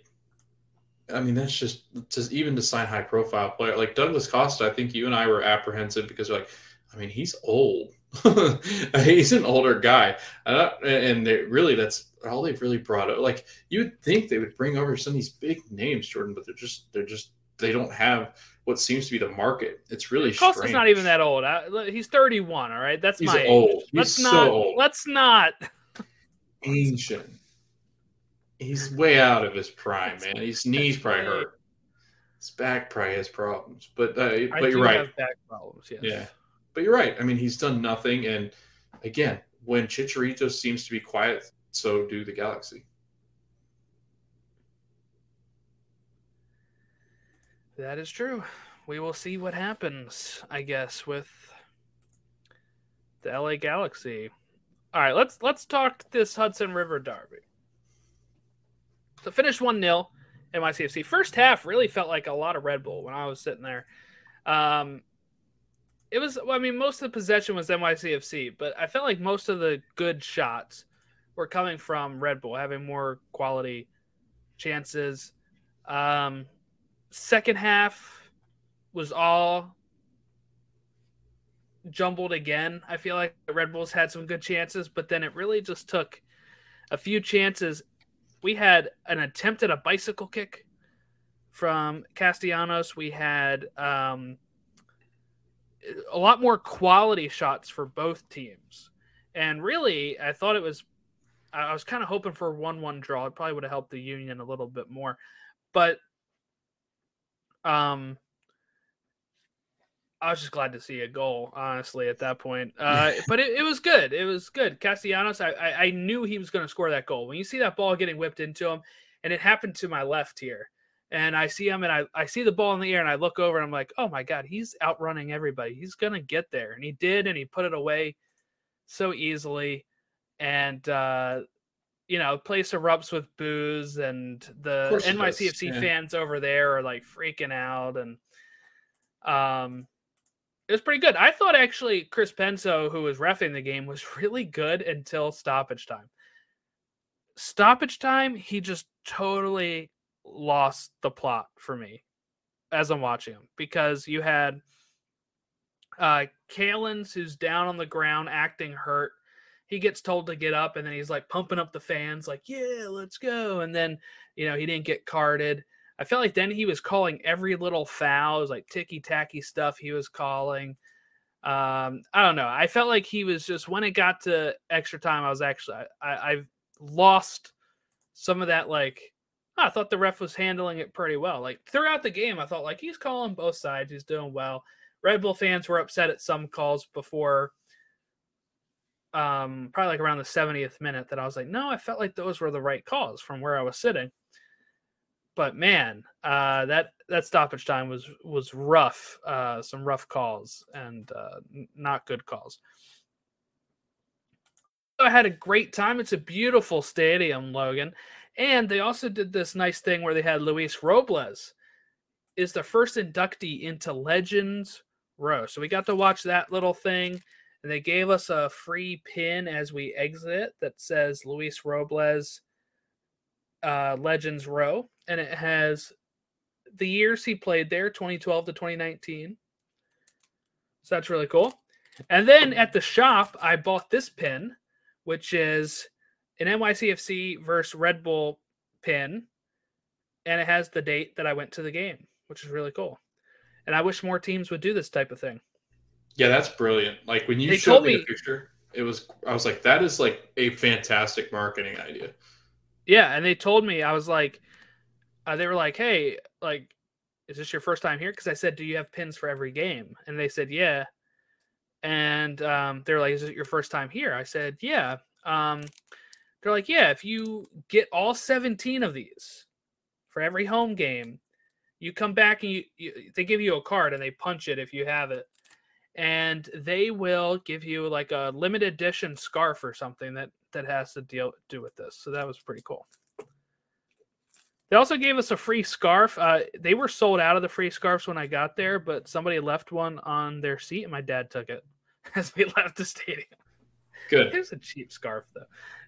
I mean, that's just just even to sign high profile player like Douglas Costa. I think you and I were apprehensive because like, I mean, he's old. he's an older guy, and they really that's all they've really brought up. Like you would think they would bring over some of these big names, Jordan, but they're just they're just they don't have what seems to be the market. It's really Costa's not even that old. I, he's 31. All right, that's he's my old. Age. He's let's so not. old. Let's not. Ancient. He's way out of his prime, man. His knees probably hurt. His back probably has problems, but uh, but you're right. back problems. Yes. Yeah, but you're right. I mean, he's done nothing, and again, when Chicharito seems to be quiet, so do the Galaxy. That is true. We will see what happens, I guess, with the LA Galaxy. All right, let's let's talk this Hudson River Derby. So finished 1-0 NYCFC. First half really felt like a lot of Red Bull when I was sitting there. Um it was I mean most of the possession was NYCFC, but I felt like most of the good shots were coming from Red Bull, having more quality chances. Um second half was all jumbled again. I feel like the Red Bulls had some good chances, but then it really just took a few chances. We had an attempt at a bicycle kick from Castellanos. We had um, a lot more quality shots for both teams. And really, I thought it was, I was kind of hoping for a 1 1 draw. It probably would have helped the Union a little bit more. But um, I was just glad to see a goal, honestly, at that point. Uh, but it, it, was good. It was good. Castellanos, I, I, I knew he was going to score that goal. When you see that ball getting whipped into him, and it happened to my left here, and I see him, and I, I see the ball in the air, and I look over, and I'm like, oh my God, he's outrunning everybody. He's going to get there. And he did, and he put it away so easily. And, uh, you know, place erupts with boos, and the NYCFC yeah. fans over there are like freaking out. And, um, it was pretty good. I thought actually Chris Penso, who was refing the game, was really good until stoppage time. Stoppage time, he just totally lost the plot for me as I'm watching him because you had uh Callens who's down on the ground acting hurt. He gets told to get up and then he's like pumping up the fans, like, yeah, let's go. And then, you know, he didn't get carded. I felt like then he was calling every little foul, it was like ticky tacky stuff he was calling. Um, I don't know. I felt like he was just when it got to extra time, I was actually I, I've lost some of that like I thought the ref was handling it pretty well. Like throughout the game, I thought like he's calling both sides, he's doing well. Red Bull fans were upset at some calls before um probably like around the 70th minute that I was like, no, I felt like those were the right calls from where I was sitting but man, uh, that that stoppage time was was rough. Uh, some rough calls and uh, not good calls. I had a great time. It's a beautiful stadium, Logan, and they also did this nice thing where they had Luis Robles is the first inductee into Legends Row. So we got to watch that little thing, and they gave us a free pin as we exit that says Luis Robles uh, Legends Row, and it has the years he played there 2012 to 2019. So that's really cool. And then at the shop, I bought this pin, which is an NYCFC versus Red Bull pin. And it has the date that I went to the game, which is really cool. And I wish more teams would do this type of thing. Yeah, that's brilliant. Like when you they showed me the picture, it was I was like, that is like a fantastic marketing idea. Yeah, and they told me I was like, uh, they were like, "Hey, like, is this your first time here?" Because I said, "Do you have pins for every game?" And they said, "Yeah." And um, they're like, "Is it your first time here?" I said, "Yeah." Um, they're like, "Yeah, if you get all 17 of these for every home game, you come back and you, you they give you a card and they punch it if you have it." And they will give you like a limited edition scarf or something that that has to deal do with this. So that was pretty cool. They also gave us a free scarf. Uh, they were sold out of the free scarves when I got there, but somebody left one on their seat, and my dad took it as we left the stadium. Good. It was a cheap scarf, though.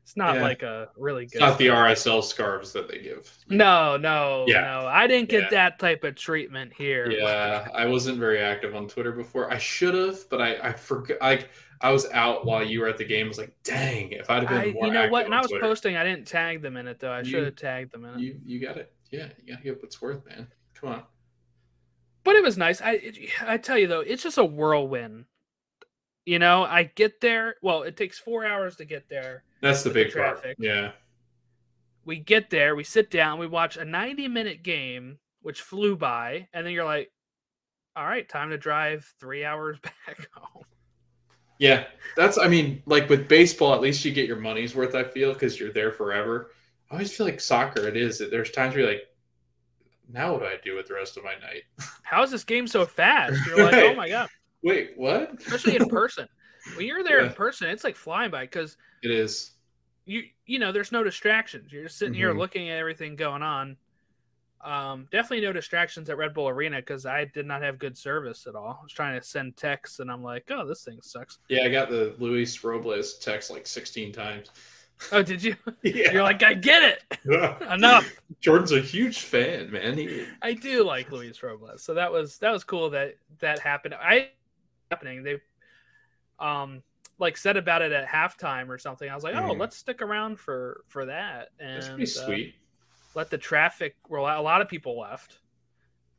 It's not Yeah. like a really good. It's not the. RSL scarves that they give. No, no, Yeah. no. I didn't get Yeah. that type of treatment here. Yeah, I wasn't very active on Twitter before. I should have, but I I forgot. Like I was out while you were at the game. I was like, dang, if I'd have I, been more you know what? And I was Twitter, posting. I didn't tag them in it though. I should have tagged them in it. You you got it. Yeah, you gotta get what's worth, man. Come on. but it was nice. I it, I tell you though, it's just a whirlwind. You know, I get there. Well, it takes four hours to get there. That's the With the big part. traffic. Yeah. We get there, we sit down, we watch a 90 minute game, which flew by, and then you're like, all right, time to drive three hours back home. Yeah, that's. I mean, like with baseball, at least you get your money's worth. I feel because you're there forever. I always feel like soccer. It is. That there's times where you're like, now what do I do with the rest of my night? How is this game so fast? You're like, oh my god, Wait, what? especially in person. When you're there in person, it's like flying by because It is. you you know there's no distractions. You're just sitting here Mhm. looking at everything going on. Um, definitely no distractions at Red Bull Arena because I did not have good service at all. I was trying to send texts and I'm like, oh, this thing sucks. Yeah, I got the Luis Robles text like 16 times. Oh, did you? Yeah. You're like, I get it. Enough. Jordan's a huge fan, man. He, I do like Luis Robles, so that was that was cool that that happened. I happening they um like said about it at halftime or something. I was like, oh, Mhm. let's stick around for for that and that's pretty uh, sweet. let the traffic roll out. A lot of people left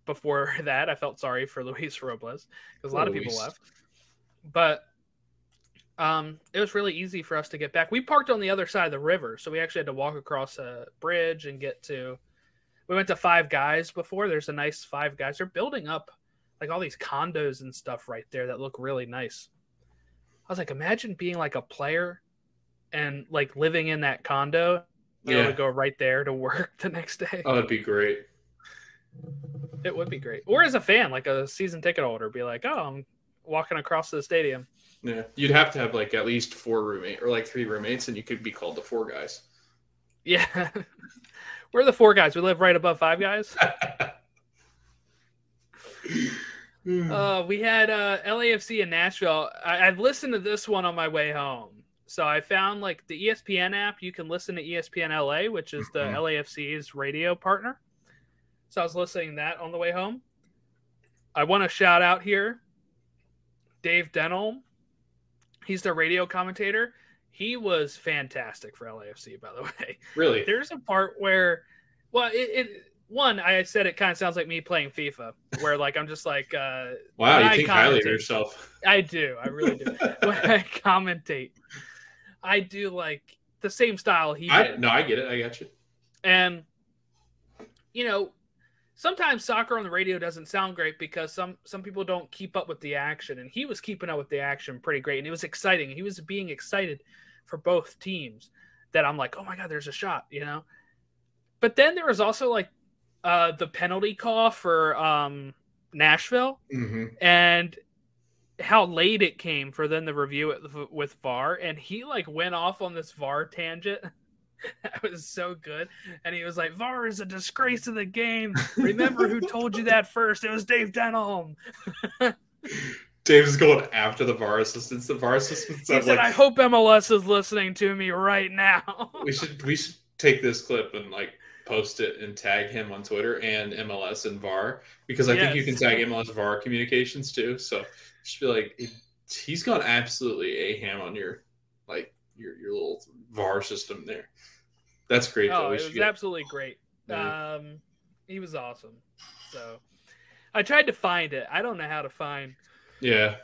before that. I felt sorry for Luis Robles because a lot of people left, but um, it was really easy for us to get back. We parked on the other side of the river, so we actually had to walk across a bridge and get to. We went to Five Guys before. There's a nice Five Guys. They're building up like all these condos and stuff right there that look really nice. I was like, imagine being like a player and like living in that condo. You know, Yeah. to go right there to work the next day. Oh, that'd be great. It would be great. Or as a fan, like a season ticket holder, be like, oh, I'm walking across the stadium. Yeah, you'd have to have like at least four roommate or like three roommates, and you could be called the four guys. Yeah. We're the four guys. We live right above five guys. Uh, we had uh, LAFC in Nashville. I, I've listened to this one on my way home. So I found like the ESPN app. You can listen to ESPN LA, which is the Mhm. LAFC's radio partner. So I was listening to that on the way home. I want to shout out here Dave Denholm. He's the radio commentator. He was fantastic for LAFC, by the way. really? There's a part where, well, it, it one I said it kind of sounds like me playing FIFA, where like I'm just like, uh, Wow, you I think highly of yourself. I do, I really do. when I commentate, I do like the same style he I, did, no, I get it. I got you. and you know, sometimes soccer on the radio doesn't sound great because some some people don't keep up with the action, and he was keeping up with the action pretty great, and it was exciting. He was being excited for both teams. That I'm like, oh my god, there's a shot, you know. But then there was also like uh the penalty call for um Nashville hmm and how late it came for them to review it with VAR, and he like went off on this VAR tangent. that was so good, and he was like, "VAR is a disgrace to the game. Remember who told you that first? It was Dave Denholm." Dave's going after the VAR assistants. The VAR assistants He said, like "I hope MLS is listening to me right now." we should we should take this clip and like post it and tag him on Twitter and MLS and VAR because I think you can tag MLS VAR communications too. So just be like he- he's gone absolutely a ham on your like your your little VAR system there. That's great. oh, it was get- absolutely great. Yeah. Um, he was awesome. So, I tried to find it. I don't know how to find yeah.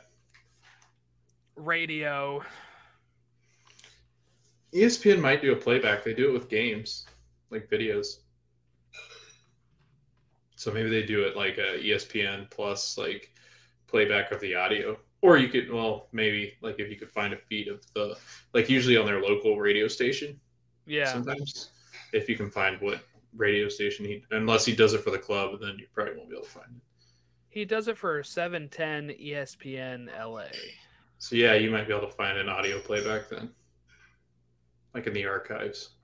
radio. ESPN might do a playback. They do it with games, like videos. So maybe they do it like a E ESPN plus like playback of the audio. Or you could well maybe like if you could find a feed of the like usually on their local radio station. Yeah. Sometimes if you can find what radio station he unless he does it for the club, then you probably won't be able to find it. He does it for 710 ESPN LA. So yeah, you might be able to find an audio playback then, like in the archives.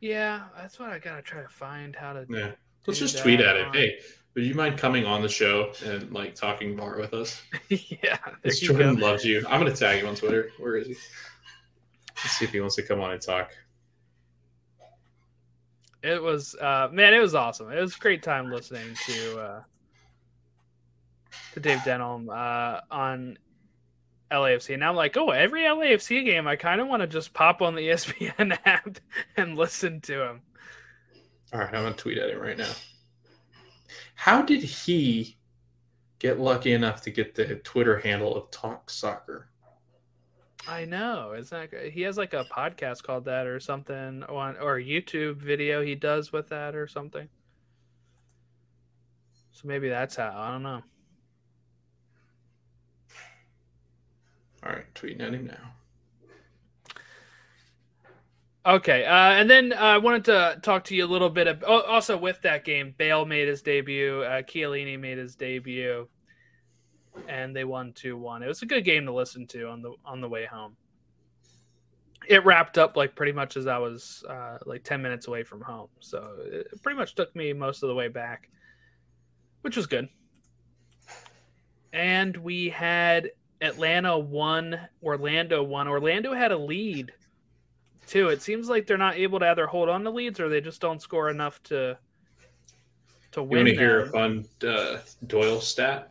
Yeah, that's what I gotta try to find how to. Yeah, let's just tweet at him. Hey, would you mind coming on the show and like talking more with us? yeah, there Because go. Jordan loves you. I'm gonna tag him on Twitter. Where is he? Let's see if he wants to come on and talk. It was uh man, it was awesome. It was a great time listening to uh to Dave Denholm uh on LAFC. And now I'm like, oh, every LAFC game I kind of want to just pop on the ESPN app and listen to him. All right, I'm gonna tweet at him right now. How did he get lucky enough to get the Twitter handle of Talk Soccer? I know. It's not good. He has like a podcast called that or something on or a YouTube video he does with that or something. So maybe that's how. I don't know. All right, tweeting at him now. Okay, uh, and then uh, I wanted to talk to you a little bit. Of, oh, also, with that game, Bale made his debut. Uh, Chiellini made his debut, and they won two one. It was a good game to listen to on the on the way home. It wrapped up like pretty much as I was uh, like ten minutes away from home, so it pretty much took me most of the way back, which was good. And we had Atlanta one, Orlando one. Orlando had a lead too. It seems like they're not able to either hold on to leads or they just don't score enough to to win. You want to hear a fun uh, Doyle stat?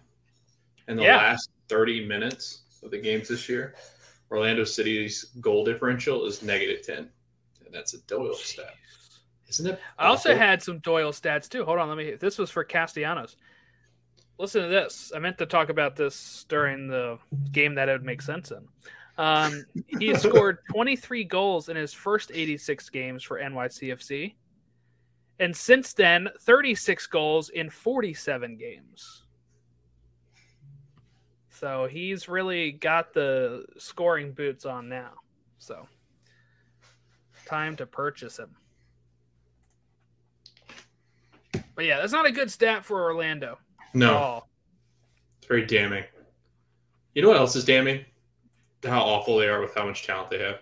In the Yeah. last 30 minutes of the games this year, Orlando City's goal differential is negative 10. And that's a Doyle stat. Isn't it? I also had some Doyle stats too. Hold on, let me. This was for Castellanos. Listen to this. I meant to talk about this during the game that it would make sense in. Um, he scored 23 goals in his first 86 games for NYCFC, and since then, 36 goals in 47 games. So he's really got the scoring boots on now. So time to purchase him. But yeah, that's not a good stat for Orlando. No, all. it's very damning. You know what else is damning? How awful they are with how much talent they have.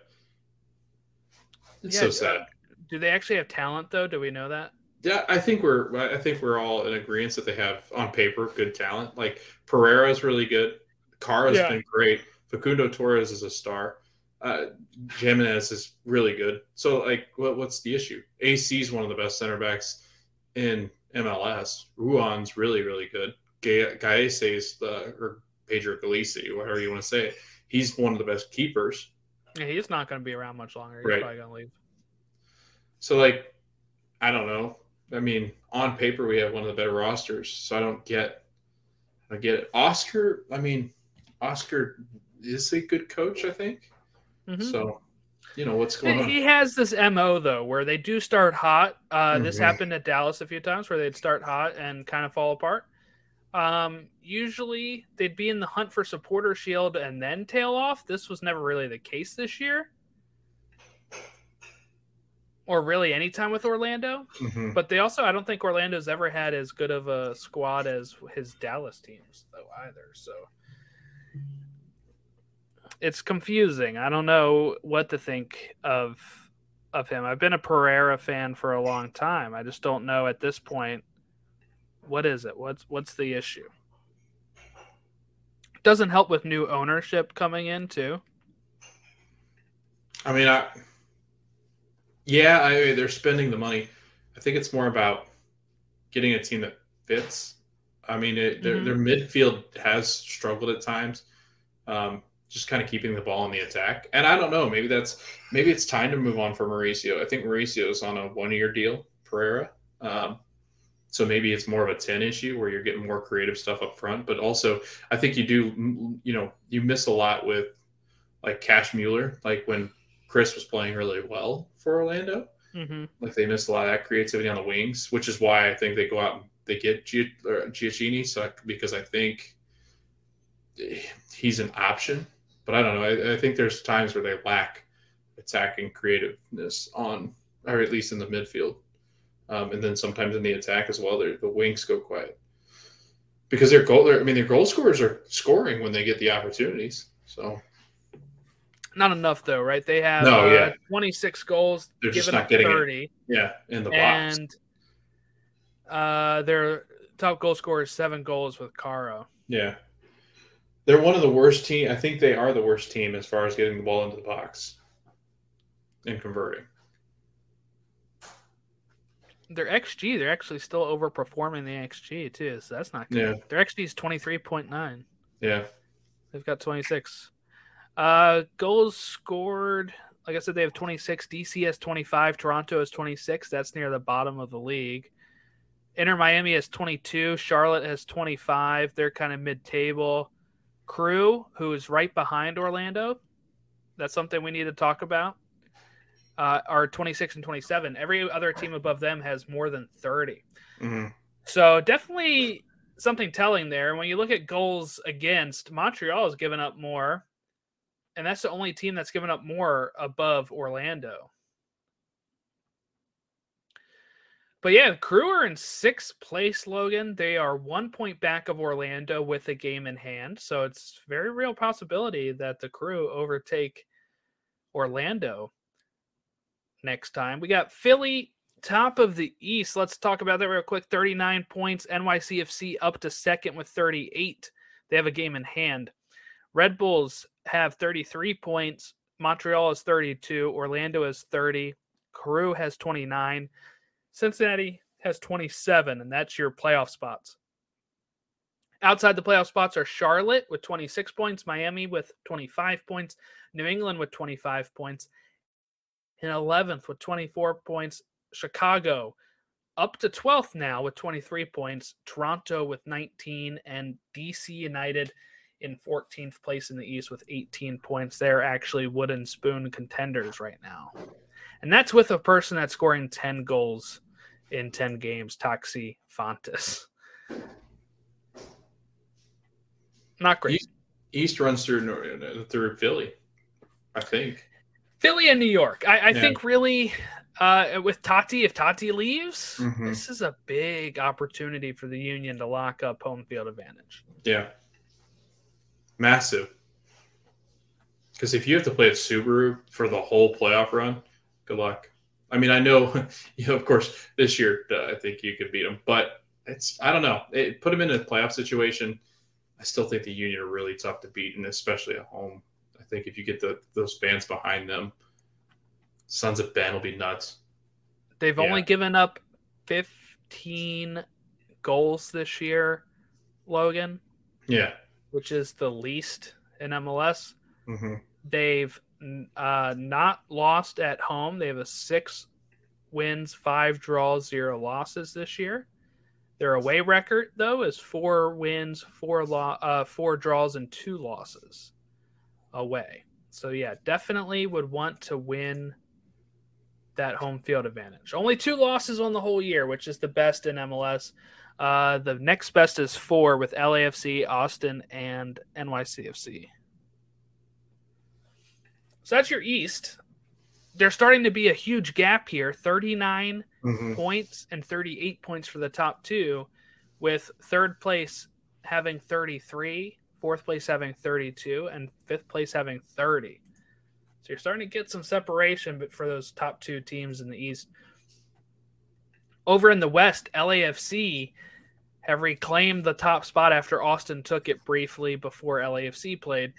It's Yeah, so uh, sad. Do they actually have talent though? Do we know that? Yeah, I think we're I think we're all in agreement that they have on paper good talent. Like Pereyra is really good. Kara's Yeah. been great. Facundo Torres is a star. Uh, Jimenez is really good. So like, what, what's the issue? AC is one of the best center backs in MLS. Ruan's really really good. Ga- Gaese is the or Pedro Gallese, whatever you want to say. He's one of the best keepers. Yeah, he's not going to be around much longer. He's Right. probably going to leave. So like, I don't know. I mean, on paper we have one of the better rosters, so I don't get, I get it. Oscar, I mean, Oscar is a good coach, I think. Mhm. So, you know what's going And on. he has this mo though, where they do start hot. Uh, This Mhm. happened at Dallas a few times, where they'd start hot and kind of fall apart. Um, usually, they'd be in the hunt for supporter shield and then tail off. This was never really the case this year, or really any time with Orlando. Mhm. But they also, I don't think Orlando's ever had as good of a squad as his Dallas teams, though, either. So it's confusing. I don't know what to think of of him. I've been a Pereira fan for a long time. I just don't know at this point what is it? What's what's the issue? Doesn't help with new ownership coming in too. I mean, I, yeah, I, they're spending the money. I think it's more about getting a team that fits. I mean, it, their, Mhm. their midfield has struggled at times. Um, just kind of keeping the ball in the attack. And I don't know, maybe that's maybe it's time to move on for Mauricio. I think Mauricio is on a one-year deal, Pereyra. Um, so maybe it's more of a 10 issue where you're getting more creative stuff up front, but also I think you do you know, you miss a lot with like Chris Mueller, like when Chris was playing really well for Orlando. Mm-hmm. Like they missed a lot of that creativity on the wings, which is why I think they go out and they get or Gioacchini. So I- because I think he's an option, but I don't know. I, I think there's times where they lack attacking creativeness on, or at least in the midfield, um, and then sometimes in the attack as well. The wings go quiet. because their goal. I mean, their goal scorers are scoring when they get the opportunities. So Not enough though, right? They have No, uh, yeah. 26 goals, They're just not getting it. 30, yeah, in the box. and uh, their top goal scorer is seven goals with Kara. Yeah. They're one of the worst team. I think they are the worst team as far as getting the ball into the box and converting. Their XG, they're actually still overperforming the XG too, so that's not good. Yeah. Their XG is 23.9. Yeah. They've got 26. Uh, goals scored. Like I said, they have 26. DC has 25. Toronto has 26. That's near the bottom of the league. Inter Miami has 22. Charlotte has 25. They're kind of mid table. Crew, who is right behind Orlando, that's something we need to talk about, uh, are 26 and 27. Every other team above them has more than 30. hmm So definitely something telling there. When you look at goals against, Montreal has given up more, and that's the only team that's given up more above Orlando. But yeah, Crew are in sixth place, Logan. They are one point back of Orlando with a game in hand. So it's very real possibility that the crew overtake Orlando next time. We got Philly top of the East. Let's talk about that real quick. 39 points. NYCFC up to second with 38. They have a game in hand. Red Bulls have 33 points. Montreal is 32. Orlando is 30. Crew has 29. Cincinnati has 27, and that's your playoff spots. Outside the playoff spots are Charlotte with 26 points, Miami with 25 points, New England with 25 points, in 11th with 24 points, Chicago up to 12th now with 23 points, Toronto with 19, and DC United in 14th place in the East with 18 points. They're actually wooden spoon contenders right now. And that's with a person that's scoring 10 goals in 10 games, Taxi Fountas. Not great. East, East runs through through Philly, I think. Philly and New York. I, I Yeah. think really uh, with Taty, if Taty leaves, Mhm. this is a big opportunity for the Union to lock up home field advantage. Yeah. Massive. Because if you have to play at Subaru for the whole playoff run, good luck. I mean, I know, you know, of course, this year uh, I think you could beat them, but it's I don't know. It, put them in a playoff situation. I still think the Union are really tough to beat, and especially at home. I think if you get the those fans behind them, Sons of Ben will be nuts. They've Yeah. only given up 15 goals this year, Logan, Yeah. which is the least in MLS. hmm They've uh, not lost at home. They have a six wins, five draws, zero losses this year. Their away record, though, is four wins, four lo- uh, four draws, and two losses away. So yeah, definitely would want to win that home field advantage. Only two losses on the whole year, which is the best in MLS. Uh, the next best is four with LAFC, Austin, and NYCFC. So that's your East. There's starting to be a huge gap here 39 hmm points and 38 points for the top two, with third place having 33, fourth place having 32, and fifth place having 30. So you're starting to get some separation but for those top two teams in the East. Over in the West, LAFC have reclaimed the top spot after Austin took it briefly before LAFC played.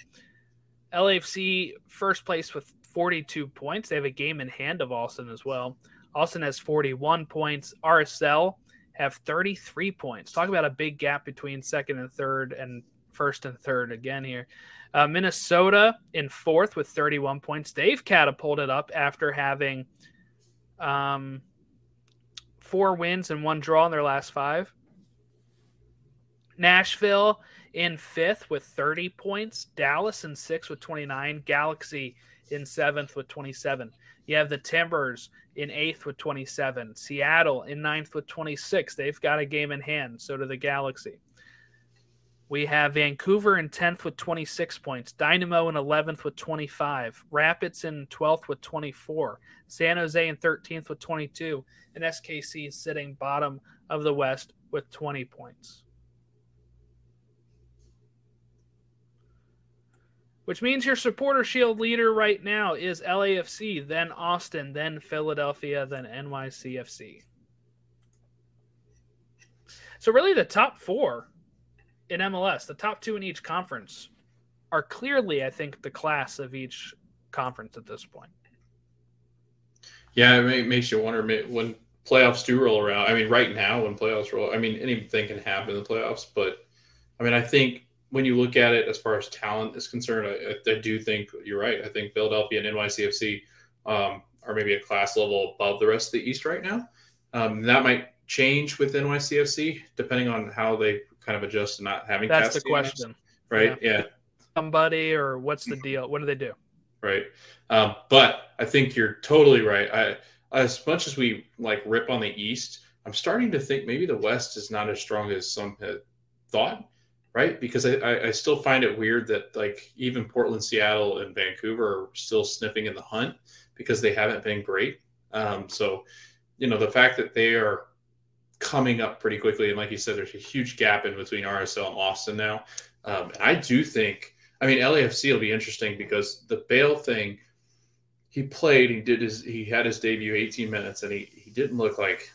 LAFC first place with 42 points. They have a game in hand of Austin as well. Austin has 41 points. RSL have 33 points. Talk about a big gap between second and third and first and third again here. Uh, Minnesota in fourth with 31 points. They've catapulted up after having um, four wins and one draw in their last five. Nashville in fifth with 30 points. Dallas in sixth with 29. Galaxy in seventh with 27. You have the Timbers in eighth with 27. Seattle in ninth with 26. They've got a game in hand. So do the Galaxy. We have Vancouver in 10th with 26 points. Dynamo in 11th with 25. Rapids in 12th with 24. San Jose in 13th with 22. And SKC sitting bottom of the West with 20 points. Which means your supporter shield leader right now is LAFC, then Austin, then Philadelphia, then NYCFC. So really the top 4 in MLS, the top 2 in each conference are clearly I think the class of each conference at this point. Yeah, it makes you wonder when playoffs do roll around. I mean, right now when playoffs roll, I mean anything can happen in the playoffs, but I mean I think when you look at it as far as talent is concerned, I, I do think you're right. I think Philadelphia and NYCFC um, are maybe a class level above the rest of the East right now. Um, that might change with NYCFC depending on how they kind of adjust to not having. That's the question, right? Yeah. yeah. Somebody or what's the deal? What do they do? Right. Um, but I think you're totally right. I, as much as we like rip on the East, I'm starting to think maybe the West is not as strong as some had thought right? Because I, I still find it weird that like even Portland, Seattle, and Vancouver are still sniffing in the hunt because they haven't been great. Um, so, you know, the fact that they are coming up pretty quickly, and like you said, there's a huge gap in between RSL and Austin now. Um, and I do think, I mean, LAFC will be interesting because the Bale thing, he played, he did his, he had his debut 18 minutes, and he he didn't look like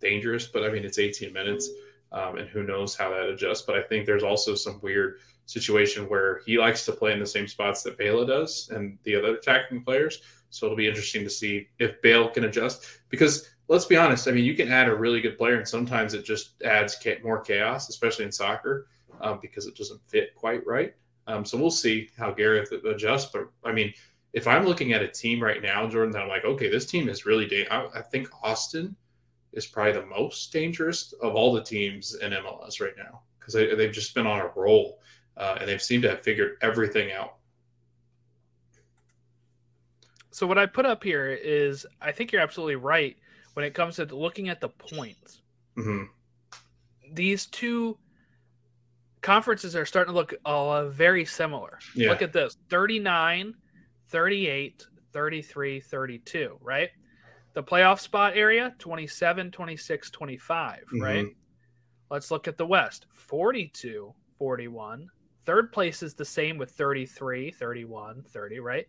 dangerous, but I mean, it's 18 minutes um, and who knows how that adjusts. But I think there's also some weird situation where he likes to play in the same spots that Vela does and the other attacking players. So it'll be interesting to see if Bale can adjust because let's be honest. I mean, you can add a really good player, and sometimes it just adds more chaos, especially in soccer, um, because it doesn't fit quite right. Um, so we'll see how Gareth adjusts. But I mean, if I'm looking at a team right now, Jordan, that I'm like, okay, this team is really. Da- I, I think Austin is probably the most dangerous of all the teams in MLS right now because they, they've just been on a roll uh, and they've seemed to have figured everything out. So what I put up here is I think you're absolutely right when it comes to looking at the points. Mm-hmm. These two conferences are starting to look uh, very similar. Yeah. Look at this 39, 38, 33, 32, right? The playoff spot area 27 26 25 mm-hmm. right let's look at the west 42 41 third place is the same with 33 31 30 right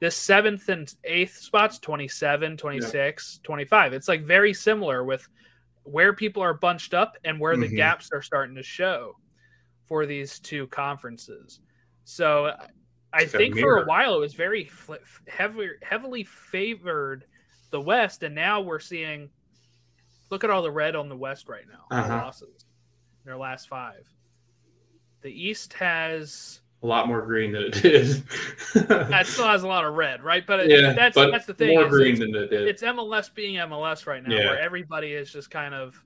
this seventh and eighth spots 27 26 yeah. 25 it's like very similar with where people are bunched up and where mm-hmm. the gaps are starting to show for these two conferences so i think for a while it was very heavy, heavily favored the West, and now we're seeing. Look at all the red on the West right now. Uh-huh. Losses, their last five. The East has a lot more green than it did. that still has a lot of red, right? But yeah, that's but that's the thing. More green than it did. It's MLS being MLS right now, yeah. where everybody is just kind of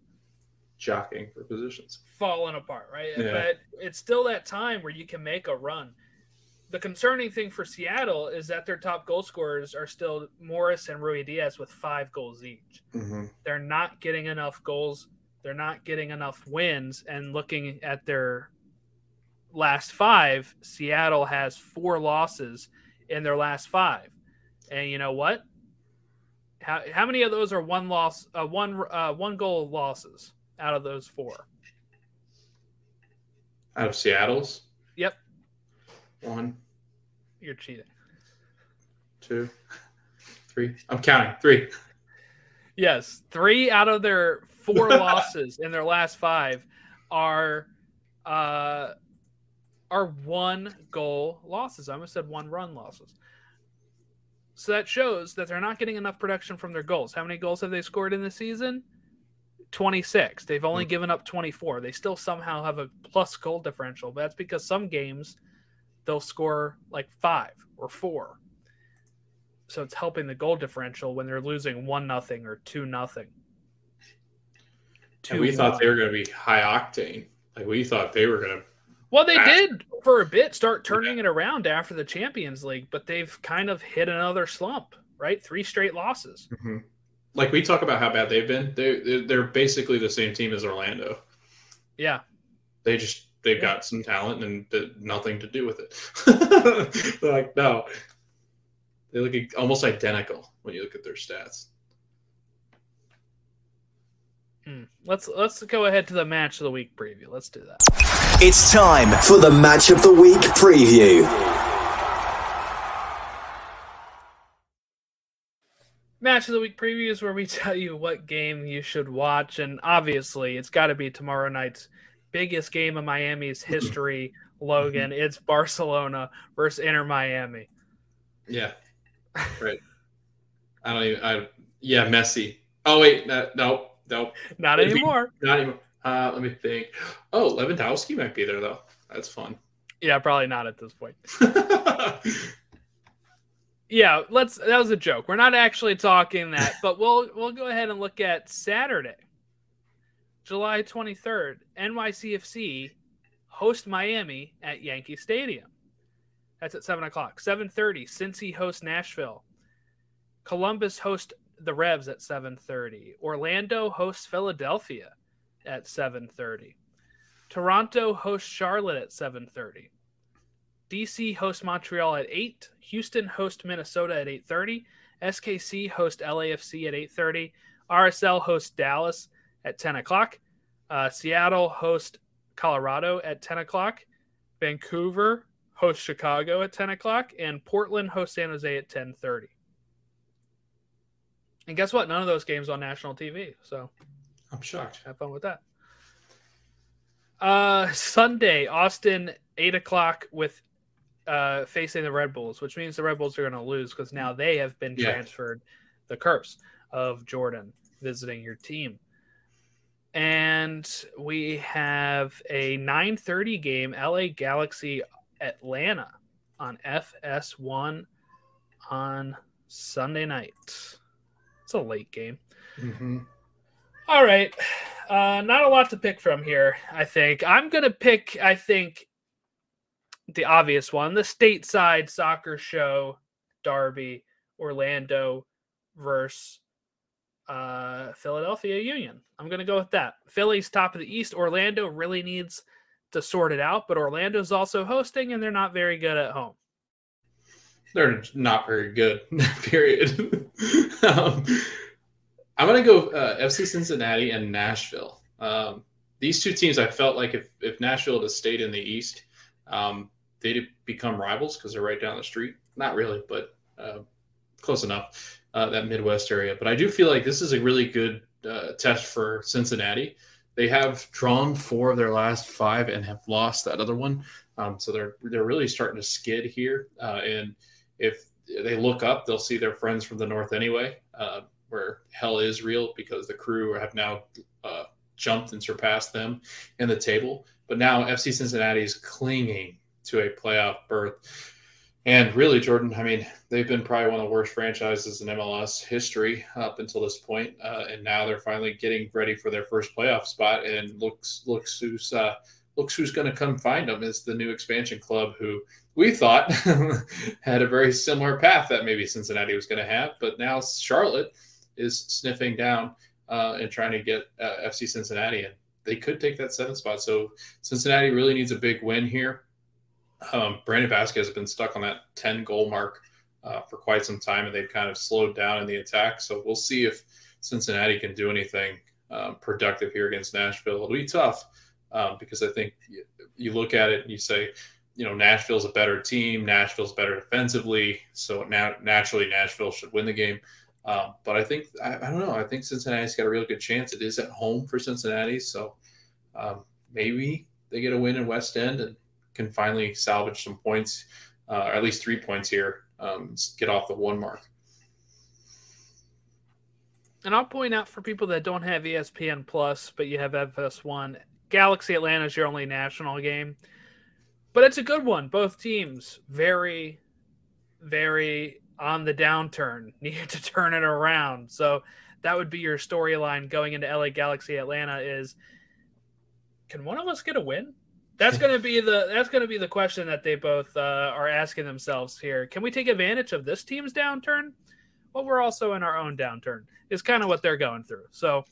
jockeying for positions, falling apart, right? Yeah. But it's still that time where you can make a run the concerning thing for Seattle is that their top goal scorers are still Morris and Ruidíaz with five goals each. Mm-hmm. They're not getting enough goals. They're not getting enough wins. And looking at their last five, Seattle has four losses in their last five. And you know what? How, how many of those are one loss, uh, one uh, one goal losses out of those four? Out of Seattle's? One. You're cheating. Two. Three. I'm counting. Three. Yes. Three out of their four losses in their last five are uh are one goal losses. I almost said one run losses. So that shows that they're not getting enough production from their goals. How many goals have they scored in the season? 26. They've only mm-hmm. given up 24. They still somehow have a plus goal differential, but that's because some games they'll score like five or four. So it's helping the goal differential when they're losing one nothing or two nothing. And we thought they were going to be high octane. Like we thought they were going to. Well, they did for a bit start turning yeah. it around after the Champions League, but they've kind of hit another slump. Right, three straight losses. Mm-hmm. Like we talk about how bad they've been. They they're basically the same team as Orlando. Yeah, they just they've got some talent and nothing to do with it. They're like, no, they look almost identical when you look at their stats. Hmm. Let's let's go ahead to the match of the week preview. Let's do that. It's time for the Match of the Week preview. Match of the Week previews where we tell you what game you should watch. And obviously, it's got to be tomorrow night's biggest game of Miami's history, Logan. It's Barcelona versus Inter Miami. Yeah. Right. I don't even. I yeah, Messi. Oh wait, no, no, no. Not anymore. Not anymore. Uh, let me think. Oh, Lewandowski might be there though. That's fun. Yeah, probably not at this point. yeah, let's. That was a joke. We're not actually talking that, but we'll we'll go ahead and look at Saturday, July twenty third. NYCFC host Miami at Yankee Stadium. That's at seven o'clock. Seven thirty. Cincy hosts Nashville. Columbus host the Revs at seven thirty. Orlando hosts Philadelphia at 7:30. Toronto hosts Charlotte at 7:30. DC hosts Montreal at 8. Houston hosts Minnesota at 8:30. SKC hosts LAFC at 8:30. RSL hosts Dallas at 10 o'clock. Uh, Seattle hosts Colorado at 10 o'clock. Vancouver hosts Chicago at 10 o'clock, and Portland hosts San Jose at 10:30. And guess what? None of those games on national TV. So I'm shocked. Have fun with that. Uh, Sunday, Austin, eight o'clock with uh facing the Red Bulls, which means the Red Bulls are going to lose because now they have been Yeah. transferred. The curse of Jordan visiting your team. And we have a 9:30 game, LA Galaxy Atlanta on FS1 on Sunday night. It's a late game. Mm-hmm. All right. Uh, not a lot to pick from here, I think. I'm going to pick, I think, the obvious one the stateside soccer show derby, Orlando versus uh, Philadelphia Union. I'm going to go with that. Philly's top of the East. Orlando really needs to sort it out, but Orlando's also hosting, and they're not very good at home. They're not very good. Period. um, I'm gonna go uh, FC Cincinnati and Nashville. Um, these two teams, I felt like if if Nashville had stayed in the East, um, they'd become rivals because they're right down the street. Not really, but uh, close enough. Uh, that Midwest area, but I do feel like this is a really good uh, test for Cincinnati. They have drawn four of their last five and have lost that other one, um, so they're they're really starting to skid here. Uh, and if they look up, they'll see their friends from the north anyway, uh, where hell is real because the crew have now uh, jumped and surpassed them in the table. But now FC Cincinnati is clinging to a playoff berth. And really, Jordan, I mean, they've been probably one of the worst franchises in MLS history up until this point. Uh, and now they're finally getting ready for their first playoff spot. And looks looks who's uh, looks who's going to come find them is the new expansion club who we thought had a very similar path that maybe Cincinnati was going to have, but now Charlotte is sniffing down uh, and trying to get uh, FC Cincinnati, and they could take that seventh spot. So Cincinnati really needs a big win here. Um, Brandon Vazquez has been stuck on that 10 goal mark uh, for quite some time, and they've kind of slowed down in the attack. So we'll see if Cincinnati can do anything um, productive here against Nashville. It'll be tough um, because I think you, you look at it and you say, you know, Nashville's a better team. Nashville's better defensively, so now naturally Nashville should win the game. Um, but I think I, I, don't know. I think Cincinnati's got a real good chance. It is at home for Cincinnati, so um, maybe they get a win in West End and can finally salvage some points, uh, or at least three points here. Um, get off the one mark. And I'll point out for people that don't have ESPN Plus, but you have FS1, Galaxy Atlanta is your only national game. But it's a good one. Both teams very, very on the downturn, need to turn it around. So that would be your storyline going into LA Galaxy Atlanta is can one of us get a win? That's going to be the that's going to be the question that they both uh, are asking themselves here. Can we take advantage of this team's downturn? Well, we're also in our own downturn. Is kind of what they're going through. So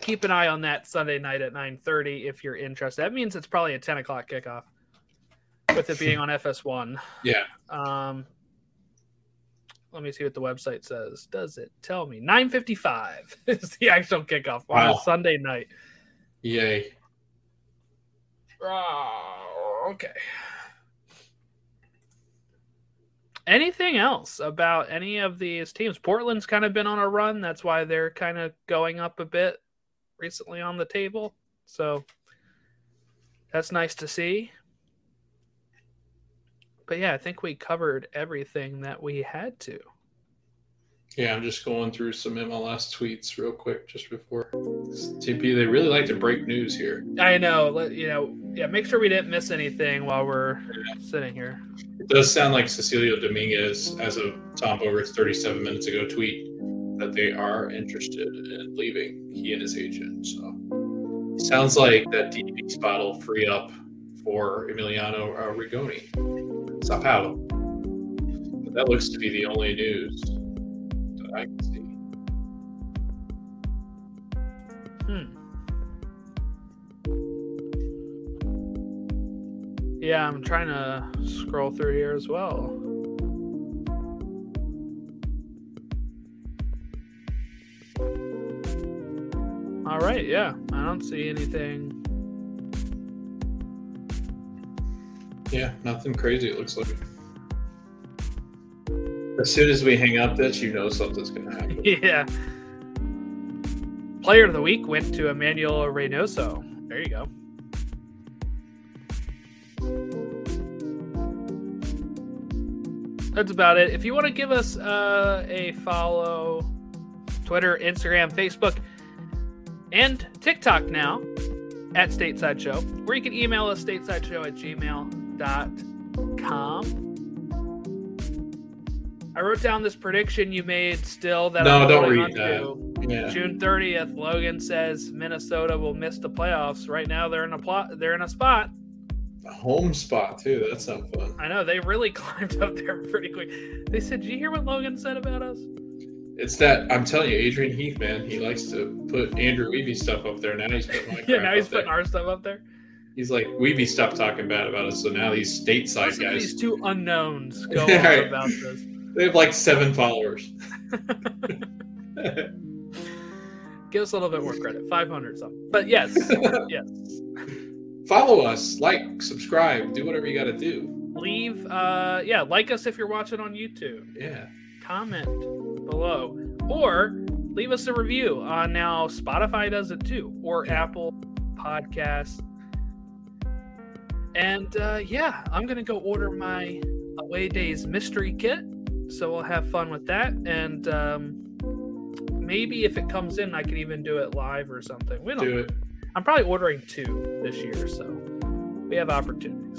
keep an eye on that Sunday night at 9:30 if you're interested. That means it's probably a 10 o'clock kickoff with it being on FS1. Yeah. Um, let me see what the website says. Does it tell me 9:55 is the actual kickoff on a Sunday night? Yay. Oh, okay. Anything else about any of these teams? Portland's kind of been on a run. That's why they're kind of going up a bit recently on the table. So that's nice to see. But yeah, I think we covered everything that we had to. Yeah, I'm just going through some MLS tweets real quick just before TP. They really like to break news here. I know. Let you know. Yeah, make sure we didn't miss anything while we're sitting here. It does sound like Cecilio Dominguez, as of Tom Bogert's 37 minutes ago tweet, that they are interested in leaving. He and his agent. So it sounds like that DP spot will free up for Emiliano uh, Rigoni, Sao Paulo. But that looks to be the only news that I can see. Hmm. Yeah, I'm trying to scroll through here as well. All right, yeah, I don't see anything. Yeah, nothing crazy. It looks like. As soon as we hang up this, you know something's gonna happen. yeah. Player of the week went to Emmanuel Reynoso. There you go. That's about it. If you want to give us uh, a follow, Twitter, Instagram, Facebook, and TikTok now at Stateside Show, or you can email us statesideshow at gmail.com. I wrote down this prediction you made still that No, I'm don't read that. Yeah. June 30th, Logan says Minnesota will miss the playoffs. Right now they're in a plot they're in a spot. A home spot too. That's not fun. I know they really climbed up there pretty quick. They said, "Did you hear what Logan said about us?" It's that I'm telling you, Adrian Heath, man, he likes to put Andrew Wiebe stuff up there. Now he's putting my yeah, now he's up there. putting our stuff up there. He's like Wiebe stopped talking bad about us, so now these stateside Listen guys these two unknowns go on about this. They have like seven followers. Give us a little bit more credit, five hundred something. But yes, yes. Follow us, like, subscribe, do whatever you got to do. Leave, uh, yeah, like us if you're watching on YouTube. Yeah. comment below or leave us a review on now spotify does it too or apple podcasts and uh, yeah i'm gonna go order my away days mystery kit so we'll have fun with that and um, maybe if it comes in i can even do it live or something we don't Do it. i'm probably ordering two this year so we have opportunities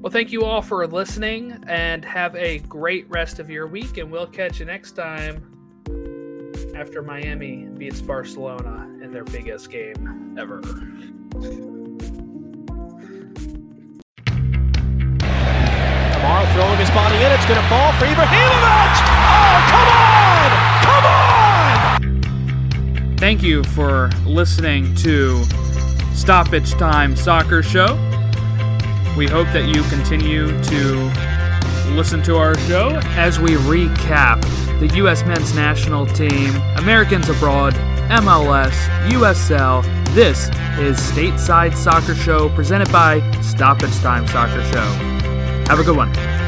well, thank you all for listening and have a great rest of your week. And we'll catch you next time after Miami beats Barcelona in their biggest game ever. Throwing his body in. It's going to fall for Ibrahimovic. Oh, come on! Come on! Thank you for listening to Stoppage Time Soccer Show. We hope that you continue to listen to our show as we recap the U.S. men's national team, Americans abroad, MLS, USL. This is Stateside Soccer Show presented by Stoppage Time Soccer Show. Have a good one.